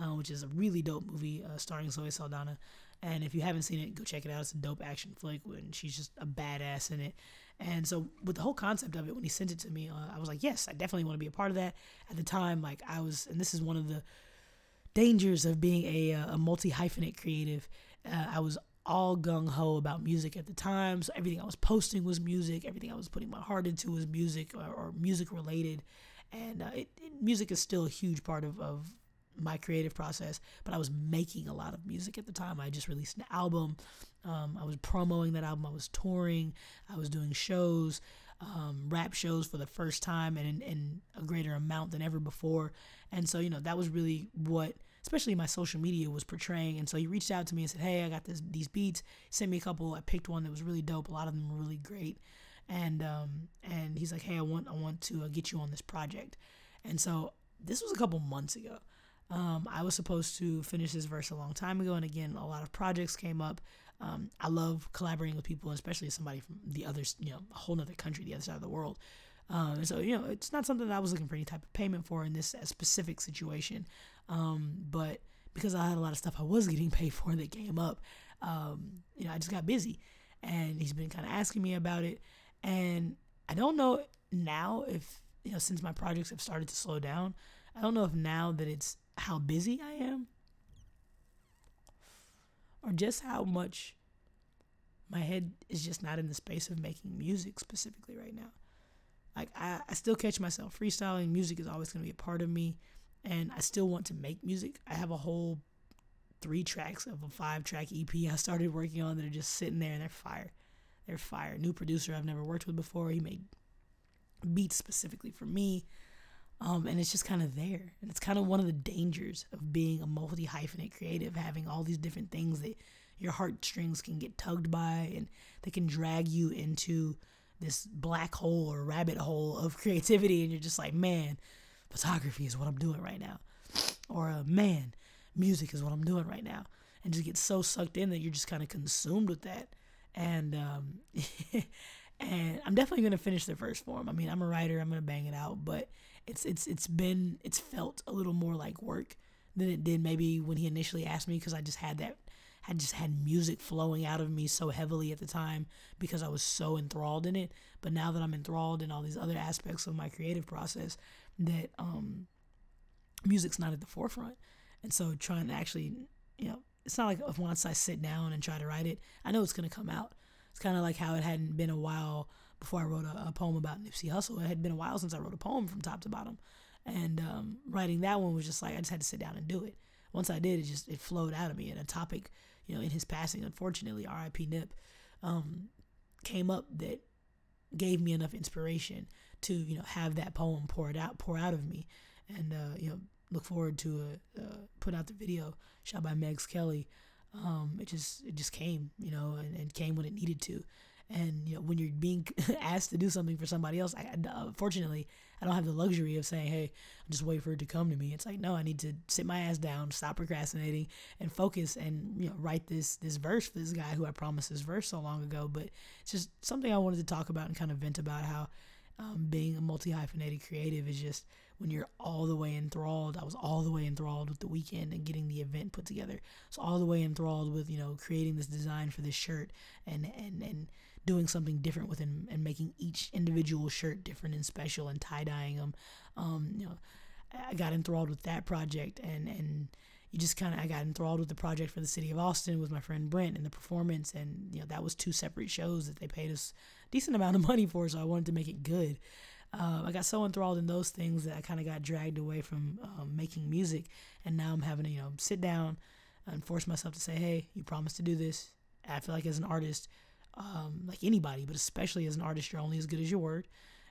uh, which is a really dope movie uh, starring Zoe Saldana, and if you haven't seen it, go check it out. It's a dope action flick, and she's just a badass in it. And so, with the whole concept of it, when he sent it to me, uh, I was like, yes, I definitely want to be a part of that. At the time, like I was, and this is one of the dangers of being a, uh, a multi hyphenate creative. Uh, I was all gung ho about music at the time. So everything I was posting was music. Everything I was putting my heart into was music or, or music related. And uh, it, it, music is still a huge part of, of my creative process. But I was making a lot of music at the time. I just released an album. Um, I was promoting that album. I was touring. I was doing shows, um, rap shows for the first time and in, in a greater amount than ever before. And so, you know, that was really what especially my social media was portraying. And so he reached out to me and said, "Hey, I got this these beats." He sent me a couple. I picked one that was really dope. A lot of them were really great. And um, and he's like, "Hey, I want I want to uh, get you on this project." And so this was a couple months ago. Um, I was supposed to finish this verse a long time ago, and again, a lot of projects came up. Um, I love collaborating with people, especially somebody from the other, you know, a whole other country, the other side of the world. Um, so you know, it's not something that I was looking for any type of payment for in this specific situation. Um, but because I had a lot of stuff I was getting paid for that came up, um, you know, I just got busy, and he's been kind of asking me about it, and I don't know now if you know since my projects have started to slow down, I don't know if now that it's how busy I am, or just how much my head is just not in the space of making music specifically right now. Like I, I still catch myself freestyling. Music is always gonna be a part of me and I still want to make music. I have a whole three tracks of a five track EP I started working on that are just sitting there and they're fire. They're fire. New producer I've never worked with before. He made beats specifically for me. Um, and it's just kind of there. And it's kind of one of the dangers of being a multi hyphenate creative, having all these different things that your heartstrings can get tugged by and they can drag you into this black hole or rabbit hole of creativity. And you're just like, man, photography is what I'm doing right now. Or uh, man, music is what I'm doing right now. And just get so sucked in that you're just kind of consumed with that. And um, and I'm definitely gonna finish the first form. I mean, I'm a writer. I'm gonna bang it out. But it's it's it's been it's felt a little more like work than it did maybe when he initially asked me because I just had that I just had music flowing out of me so heavily at the time because I was so enthralled in it. But now that I'm enthralled in all these other aspects of my creative process, that um, music's not at the forefront. And so trying to actually, you know, it's not like once I sit down and try to write it, I know it's gonna come out. It's kind of like how it hadn't been a while before I wrote a, a, poem about Nipsey Hussle. It had been a while since I wrote a poem from top to bottom, and um, writing that one was just like I just had to sit down and do it. Once I did, it just it flowed out of me. And a topic, you know, in his passing, unfortunately, R.I.P. Nip, um, came up that gave me enough inspiration to you know have that poem pour it out pour out of me and uh, you know look forward to uh, uh, put out the video shot by Megs Kelly um, it just it just came you know and, and came when it needed to and you know when you're being asked to do something for somebody else I, unfortunately i don't have the luxury of saying hey I'm just wait for it to come to me it's like no i need to sit my ass down stop procrastinating and focus and you know write this this verse for this guy who i promised this verse so long ago but it's just something i wanted to talk about and kind of vent about how um, being a multi hyphenated creative is just when you're all the way enthralled. I was all the way enthralled with the weekend and getting the event put together. So all the way enthralled with you know creating this design for this shirt and and and doing something different with them and making each individual shirt different and special and tie dyeing them. Um, you know, I got enthralled with that project and and you just kind of I got enthralled with the project for the city of Austin with my friend Brent and the performance and you know that was two separate shows that they paid us a decent amount of money for so I wanted to make it good. Um, I got so enthralled in those things that I kind of got dragged away from um, making music and now I'm having to you know sit down and force myself to say hey you promised to do this. I feel like as an artist um, like anybody but especially as an artist you're only as good as your word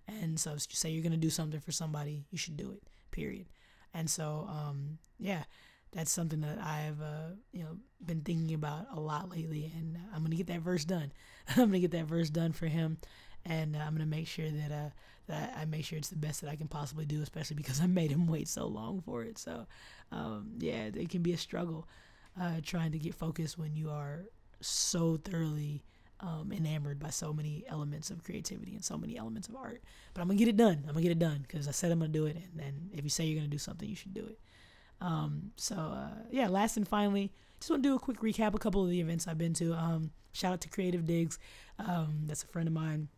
and so if you say you're gonna do something for somebody you should do it period and so um, yeah that's something that I've uh, you know been thinking about a lot lately, and I'm gonna get that verse done. I'm gonna get that verse done for him, and uh, I'm gonna make sure that uh, that I make sure it's the best that I can possibly do, especially because I made him wait so long for it. So um, yeah, it can be a struggle uh, trying to get focused when you are so thoroughly um, enamored by so many elements of creativity and so many elements of art. But I'm gonna get it done. I'm gonna get it done because I said I'm gonna do it, and, and if you say you're gonna do something, you should do it. Um, so uh, yeah, last and finally, just want to do a quick recap a couple of the events I've been to. Um, shout out to Creative Diggs. Um, that's a friend of mine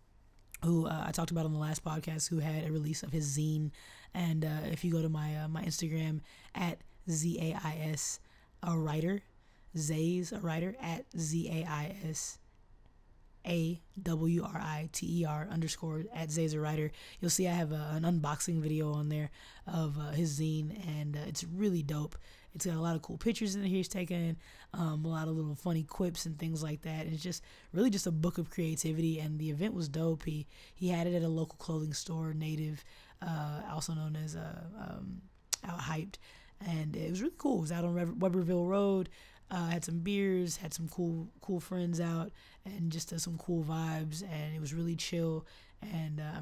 who uh, I talked about on the last podcast who had a release of his zine. And uh, if you go to my uh, my Instagram at Z A I S a writer, Zay's a writer at Z A I S a W R I T E R underscore at Zazer Writer. You'll see I have a, an unboxing video on there of uh, his zine, and uh, it's really dope. It's got a lot of cool pictures in there he's taken, um, a lot of little funny quips and things like that. And it's just really just a book of creativity, and the event was dope. He he had it at a local clothing store, Native, uh, also known as uh, um, Out Hyped, and it was really cool. It was out on Webberville Road. Uh, had some beers, had some cool cool friends out, and just uh, some cool vibes. And it was really chill. And uh,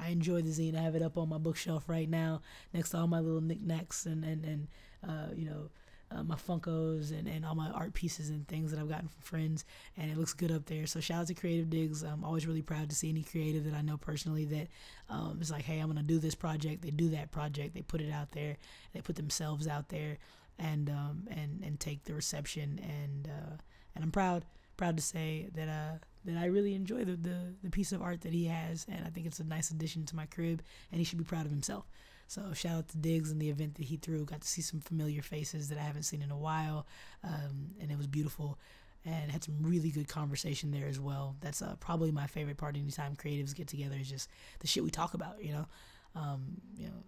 I enjoy the zine. I have it up on my bookshelf right now, next to all my little knickknacks and and and uh, you know. Uh, my Funkos and, and all my art pieces and things that I've gotten from friends, and it looks good up there. So shout out to Creative Diggs. I'm always really proud to see any creative that I know personally that um, is like, hey, I'm gonna do this project. They do that project. They put it out there. They put themselves out there and um, and and take the reception and uh, and I'm proud proud to say that uh, that I really enjoy the, the the piece of art that he has and I think it's a nice addition to my crib and he should be proud of himself. So shout out to Diggs and the event that he threw. Got to see some familiar faces that I haven't seen in a while, um, and it was beautiful. And had some really good conversation there as well. That's uh, probably my favorite part. Anytime creatives get together is just the shit we talk about. You know, um, you know,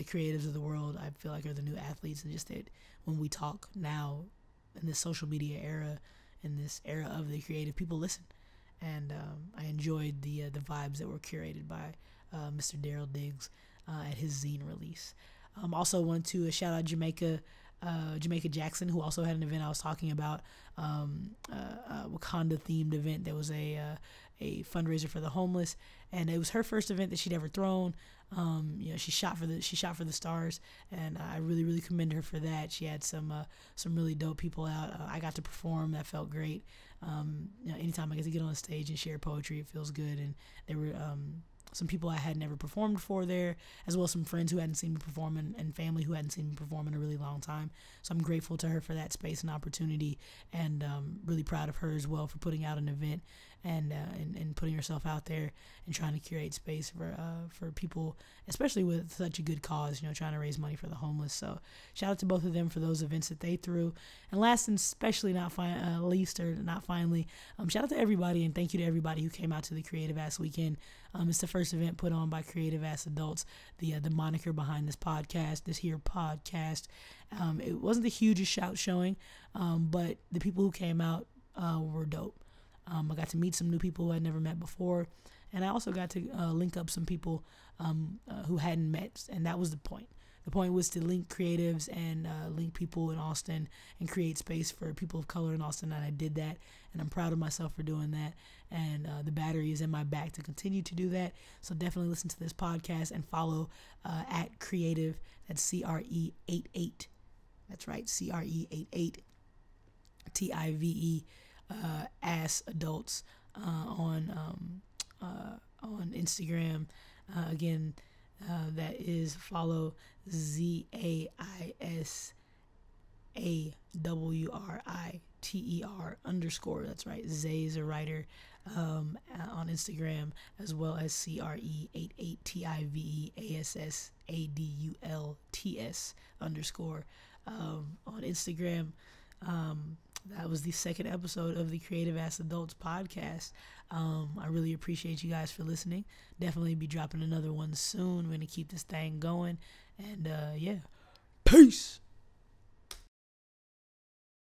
the creatives of the world. I feel like are the new athletes, and just that when we talk now in this social media era, in this era of the creative, people listen, and um, I enjoyed the uh, the vibes that were curated by uh, Mr. Daryl Diggs uh, at his zine release. Um, also wanted to uh, shout out Jamaica. Uh, Jamaica Jackson, who also had an event I was talking about, um, uh, Wakanda themed event. There was a a fundraiser for the homeless, and it was her first event that she'd ever thrown. Um, you know, she shot for the she shot for the stars, and I really really commend her for that. She had some uh, some really dope people out. Uh, I got to perform. That felt great. Um, you know, anytime I get to get on a stage and share poetry, it feels good. And there were um, some people I had never performed for there, as well as some friends who hadn't seen me perform and, and, family who hadn't seen me perform in a really long time. So I'm grateful to her for that space and opportunity, and um, really proud of her as well for putting out an event and, uh, and and putting yourself out there and trying to curate space for uh, for people, especially with such a good cause. You know, trying to raise money for the homeless. So shout out to both of them for those events that they threw. And last and especially not fi- uh, least or not finally, um, shout out to everybody and thank you to everybody who came out to the Creative Ass Weekend. Um, it's the first event put on by Creative Ass Adults. The uh, the moniker behind this podcast, this here podcast. Um, it wasn't the hugest shout showing, um, but the people who came out uh, were dope. Um, I got to meet some new people I'd never met before, and I also got to uh, link up some people um, uh, who hadn't met, and that was the point. The point was to link creatives and uh, link people in Austin and create space for people of color in Austin, and I did that, and I'm proud of myself for doing that. And uh, the battery is in my back to continue to do that. So definitely listen to this podcast and follow uh, at Creative. That's C R E 88. That's right, C R E 88 T I V E uh, ass adults uh, on um, uh, on Instagram. Uh, again, uh, that is follow Z A I S A W R I T E R underscore. That's right. Zay is a writer um, on Instagram, as well as C R E 88 T I V E A S S A D U L T S underscore um, on Instagram. Um, that was the second episode of the Creative Ass Adults podcast. Um, I really appreciate you guys for listening. Definitely be dropping another one soon. We're going to keep this thing going. And uh, yeah, peace.